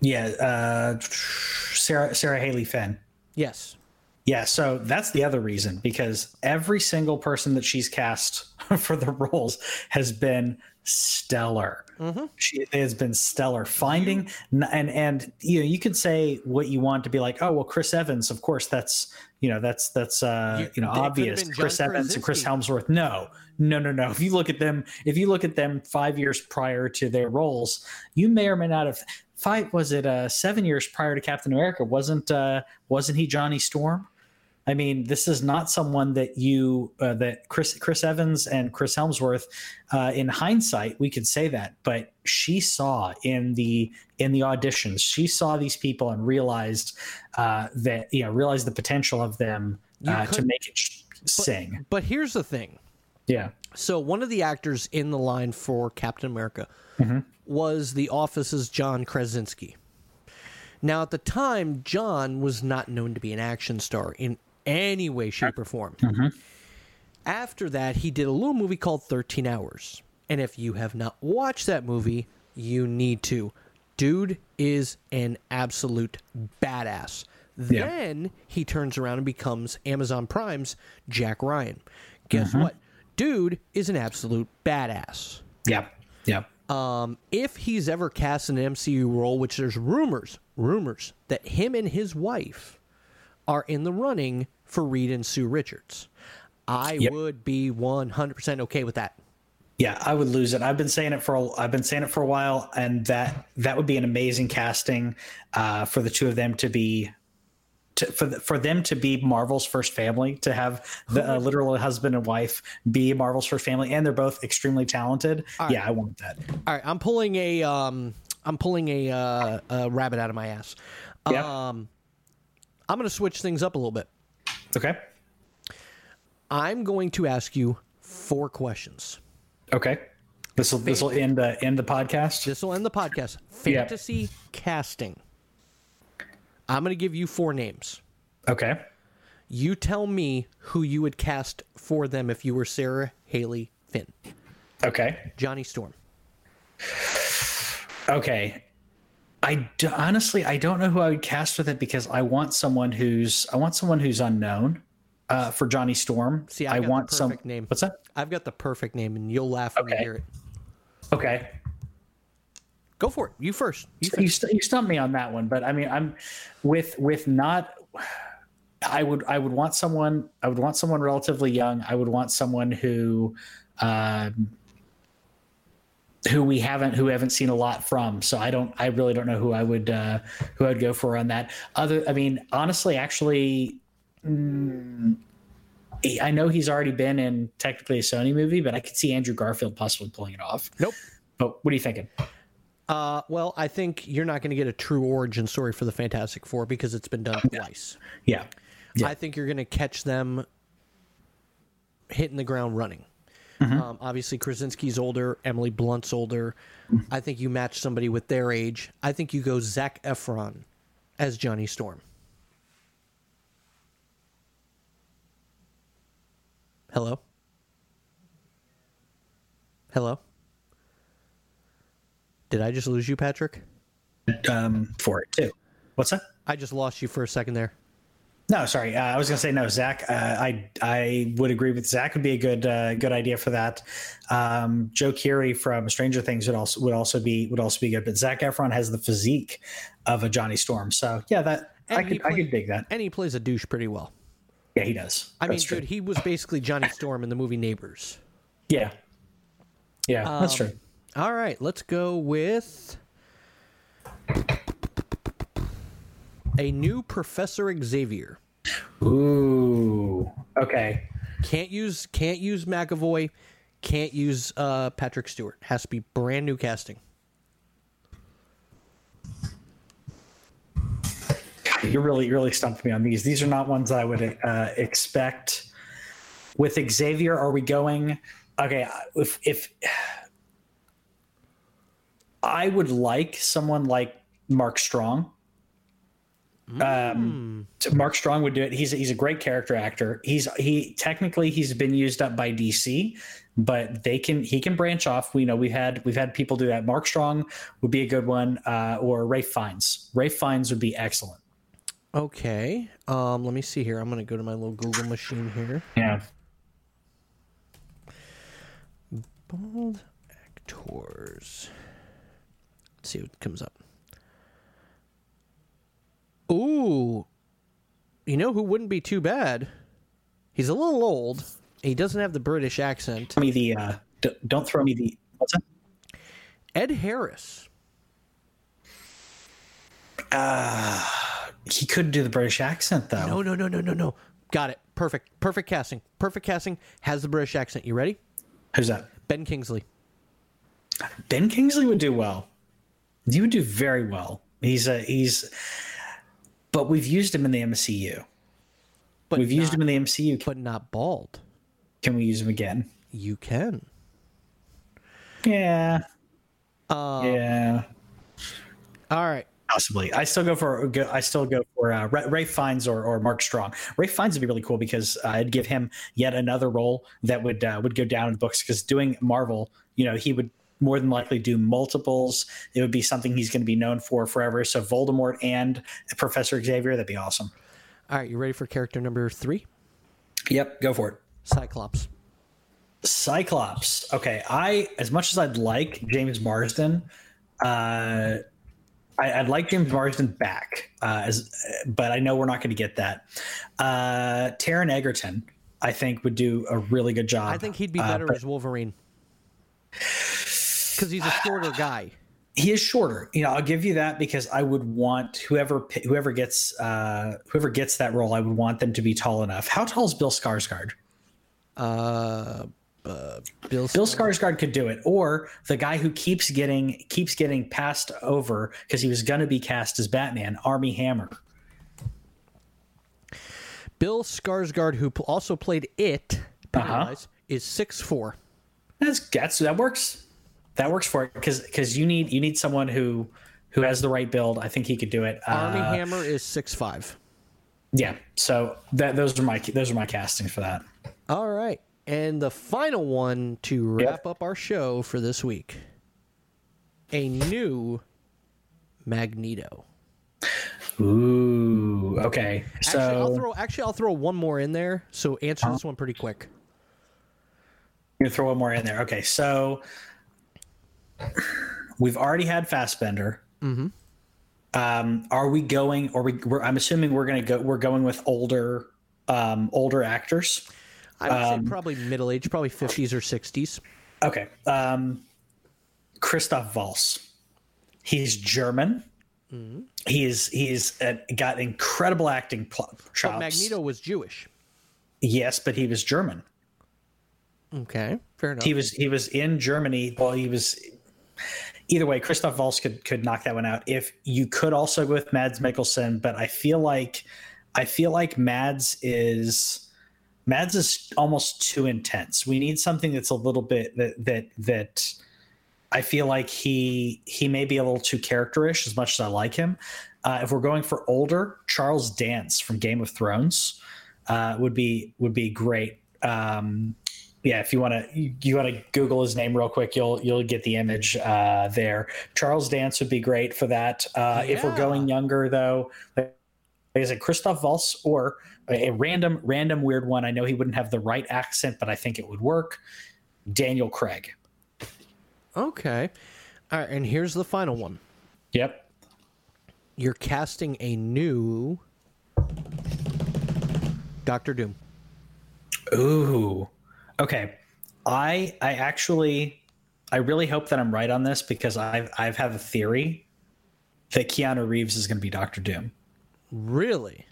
yeah, uh, Sarah Sarah Haley Finn. Yes. Yeah, so that's the other reason because every single person that she's cast for the roles has been stellar. She has been stellar. Finding and and you know you could say what you want to be like. Oh well, Chris Evans, of course that's you know that's that's uh You- you, know obvious. Chris Evans and Chris. Hemsworth. No, no, no, no. If you look at them, if you look at them five years prior to their roles, you may or may not have. Five was it uh seven years prior to Captain America? Wasn't uh wasn't he Johnny Storm? I mean, this is not someone that you uh, that Chris Chris Evans and Chris Hemsworth. Uh, in hindsight, we could say that, but she saw in the in the auditions, she saw these people and realized uh, that you know realized the potential of them uh, to make it sh- sing. But here's the thing. Yeah, So one of the actors in the line for Captain America Mm-hmm. was The Office's John Krasinski. Now, at the time, John was not known to be an action star in any way, shape, or form. Mm-hmm. After that, he did a little movie called 13 Hours. And if you have not watched that movie, you need to. Dude is an absolute badass. Yeah. Then he turns around and becomes Amazon Prime's Jack Ryan. Guess Mm-hmm. what? Dude is an absolute badass. yep, yep. Um, if he's ever cast in an MCU role, which there's rumors, rumors that him and his wife are in the running for Reed and Sue Richards, I Yep. would be 100% okay with that. Yeah, I would lose it. I've been saying it for a, I've been saying it for a while, and that that would be an amazing casting uh, for the two of them to be. To, for the, for them to be Marvel's first family, to have the uh, literal husband and wife be Marvel's first family, and they're both extremely talented. Yeah, I want that. All right, I'm pulling a um, I'm pulling a, uh, a rabbit out of my ass. Yeah. Um, I'm going to switch things up a little bit. Okay. I'm going to ask you four questions. Okay. This will this will end the end the podcast. This will end the podcast. Fantasy casting. I'm going to give you four names. Okay. You tell me who you would cast for them if you were Sarah Haley Finn. Okay. Johnny Storm. Okay. I d- honestly I don't know who I would cast with it because I want someone who's I want someone who's unknown uh, for Johnny Storm. See, I I got the want some name. What's that? I've got the perfect name, and you'll laugh when you hear it. Okay. Go for it. You first. You first. You, st- you stumped me on that one, but I mean, I'm with with not. I would I would want someone I would want someone relatively young. I would want someone who, um, who we haven't who haven't seen a lot from. So I don't I really don't know who I would uh, who I'd go for on that. Other I mean honestly actually. mm, I know he's already been in technically a Sony movie, but I could see Andrew Garfield possibly pulling it off. Nope. But what are you thinking? Uh, well, I think you're not going to get a true origin story for the Fantastic Four because it's been done twice. Yeah. Yeah. I think you're going to catch them hitting the ground running. Mm-hmm. Um, obviously, Krasinski's older, Emily Blunt's older. Mm-hmm. I think you match somebody with their age. I think you go Zac Efron as Johnny Storm. Hello? Hello? Did I just lose you, Patrick? um, for it too. What's that? I just lost you for a second there. No, sorry. Uh, I was going to say no, Zac. Uh, I I would agree with Zac. Would be a good uh, good idea for that. Um, Joe Keery from Stranger Things would also would also be would also be good. But Zac Efron has the physique of a Johnny Storm, so yeah, that I And he could I could dig that. And he plays a douche pretty well. Yeah, he does. I mean, That's true. dude, he was basically Johnny Storm in the movie Neighbors. yeah, yeah, that's Um, true. All right, let's go with a new Professor Xavier. Ooh, okay. Can't use can't use McAvoy. Can't use uh, Patrick Stewart. Has to be brand new casting. You're really really stumped me on these. These are not ones I would uh, expect. With Xavier, are we going? Okay, if if I would like someone like Mark Strong. Um, so Mark Strong would do it. He's he's a great character actor. He's he technically he's been used up by DC, but they can he can branch off. We know we've had we've had people do that. Mark Strong would be a good one, uh, or Ralph Fiennes. Ralph Fiennes would be excellent. Okay. Um, let me see here. I'm gonna go to my little Google machine here. Yeah. Bald actors. Let's see what comes up. Ooh. You know who wouldn't be too bad? He's a little old. He doesn't have the British accent. me the uh d- don't throw me the what's that Ed Harris. he couldn't do the british accent though No, no, no, no, no, no. Got it. Perfect. Perfect casting. Perfect casting. Has the British accent. You ready? who's that Ben Kingsley. ben kingsley would do well he would do very well he's a he's but we've used him in the mcu But we've used not, him in the mcu but not bald. can we use him again? You can. yeah. Uh, yeah. All right. possibly. I still go for go- i still go for uh, ray, Ralph Fiennes or, or mark strong. Ralph Fiennes would be really cool because uh, i'd give him yet another role that would uh, would go down in the books because doing marvel you know he would more than likely do multiples it would be something he's going to be known for forever so voldemort and professor xavier that'd be awesome All right. You ready for character number three? yep go for it Cyclops. Cyclops. Okay, I as much as I'd like James Marsden, uh, I, would like James Marsden back, uh, as, but I know we're not going to get that. Uh, Taron Egerton, I think, would do a really good job. I think he'd be uh, better uh, as Wolverine because he's a shorter guy. He is shorter. You know, I'll give you that because I would want whoever whoever gets uh, whoever gets that role, I would want them to be tall enough. How tall is Bill Skarsgård? Uh, uh, Bill Bill Skarsgård could do it, or the guy who keeps getting keeps getting passed over because he was going to be cast as Batman, Armie Hammer. Bill Skarsgård, who also played it, uh-huh. is six four. That's that's that works. That works for it because because you need you need someone who who has the right build. I think he could do it. Armie uh, Hammer is six five. Yeah, so that those are my those are my castings for that. All right. And the final one to wrap yep. up our show for this week a new Magneto. Ooh, okay. So actually, I'll throw actually I'll throw one more in there. So answer this one pretty quick. You throw one more in there. Okay, so we've already had Fassbender. Mm-hmm. Um, are we going? Or we? I'm assuming we're going to go. We're going with older, um, older actors. I would um, say probably middle age, probably 50s or 60s. Okay. Um, Christoph Waltz. He's German. Mm-hmm. He's he's uh, got incredible acting pl- chops. But Magneto was Jewish. Yes, but he was German. Okay, fair enough. He was he was in Germany. Well, he was either way. Christoph Waltz could could knock that one out. If you could also go with Mads Mikkelsen, but I feel like I feel like Mads is Mads is almost too intense. We need something that's a little bit that that that I feel like he he may be a little too characterish as much as I like him. Uh, if we're going for older, Charles Dance from Game of Thrones uh, would be would be great. Um, yeah, if you want to you, you want to Google his name real quick, you'll you'll get the image uh, there. Charles Dance would be great for that. Uh, yeah. If we're going younger, though, like I said, Christoph Waltz or a random random weird one. I know he wouldn't have the right accent, but I think it would work. Daniel Craig. Okay. All right, and here's the final one. Yep. You're casting a new Doctor Doom. Ooh. Okay. I I actually I really hope that I'm right on this because I've I've have a theory that Keanu Reeves is going to be Doctor Doom. Really?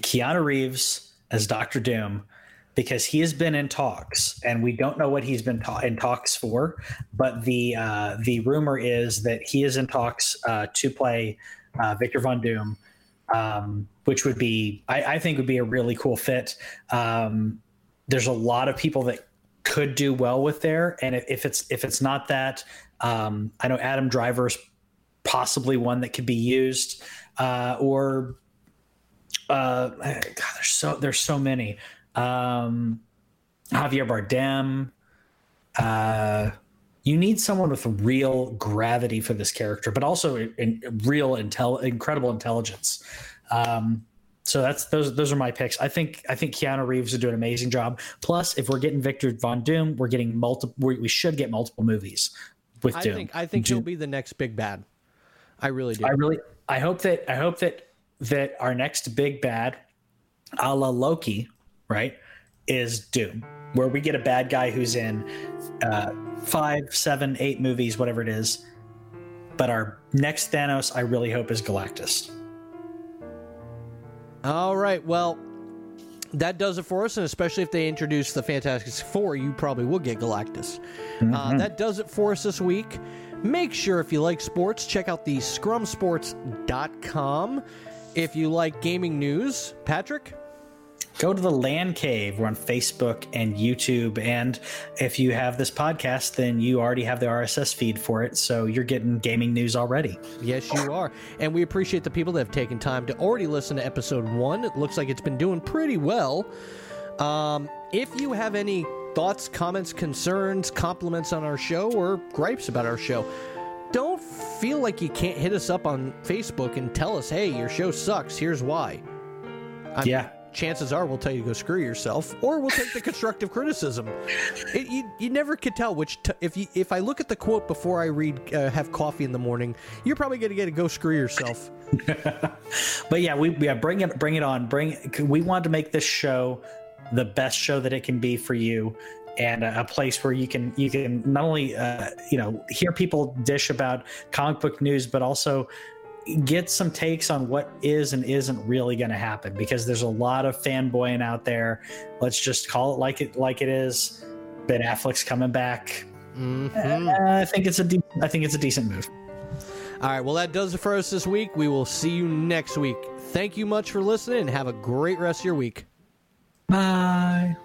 Keanu Reeves as Doctor Doom because he has been in talks, and we don't know what he's been ta- in talks for. But the uh, the rumor is that he is in talks uh, to play uh, Victor Von Doom, um, which would be I, I, think would be a really cool fit. Um, there's a lot of people that could do well with there, and if it's if it's not that, um, I know Adam Driver's possibly one that could be used, uh, or uh, God, there's so there's so many. Um, Javier Bardem. Uh, you need someone with real gravity for this character, but also in, in real intel, incredible intelligence. Um, so that's those those are my picks. I think I think Keanu Reeves would do an amazing job. Plus, if we're getting Victor Von Doom, we're getting multiple. We should get multiple movies with Doom. I think I think Doom. he'll be the next big bad. I really do. I really I hope that I hope that that our next big bad, a la Loki, right, is Doom, where we get a bad guy who's in uh, five, seven, eight movies, whatever it is. But our next Thanos, I really hope, is Galactus. All right. Well, that does it for us, and especially if they introduce the Fantastic Four, you probably will get Galactus. Uh, mm-hmm. Uh, that does it for us this week. Make sure if you like sports, check out the scrumsports.com. If you like gaming news, Patrick? Go to the Land Cave. We're on Facebook and YouTube. And if you have this podcast, then you already have the RSS feed for it. So you're getting gaming news already. Yes, you are. And we appreciate the people that have taken time to already listen to episode one. It looks like it's been doing pretty well. Um, if you have any thoughts, comments, concerns, compliments on our show, or gripes about our show, don't feel like you can't hit us up on Facebook and tell us, hey, your show sucks. Here's why. I'm, yeah. Chances are we'll tell you to go screw yourself, or we'll take the constructive criticism. It, you, you never could tell which. T- if you if I look at the quote before I read uh, have coffee in the morning, you're probably going to get a go screw yourself. but yeah, we yeah bring it bring it on. Bring we want to make this show the best show that it can be for you and a, place where you can you can not only uh, you know hear people dish about comic book news but also get some takes on what is and isn't really going to happen because there's a lot of fanboying out there let's just call it like it like it is ben affleck's coming back Mm-hmm. uh, i think it's a de- i think it's a decent move All right, well, that does it for us this week. We will see you next week. Thank you much for listening and have a great rest of your week. bye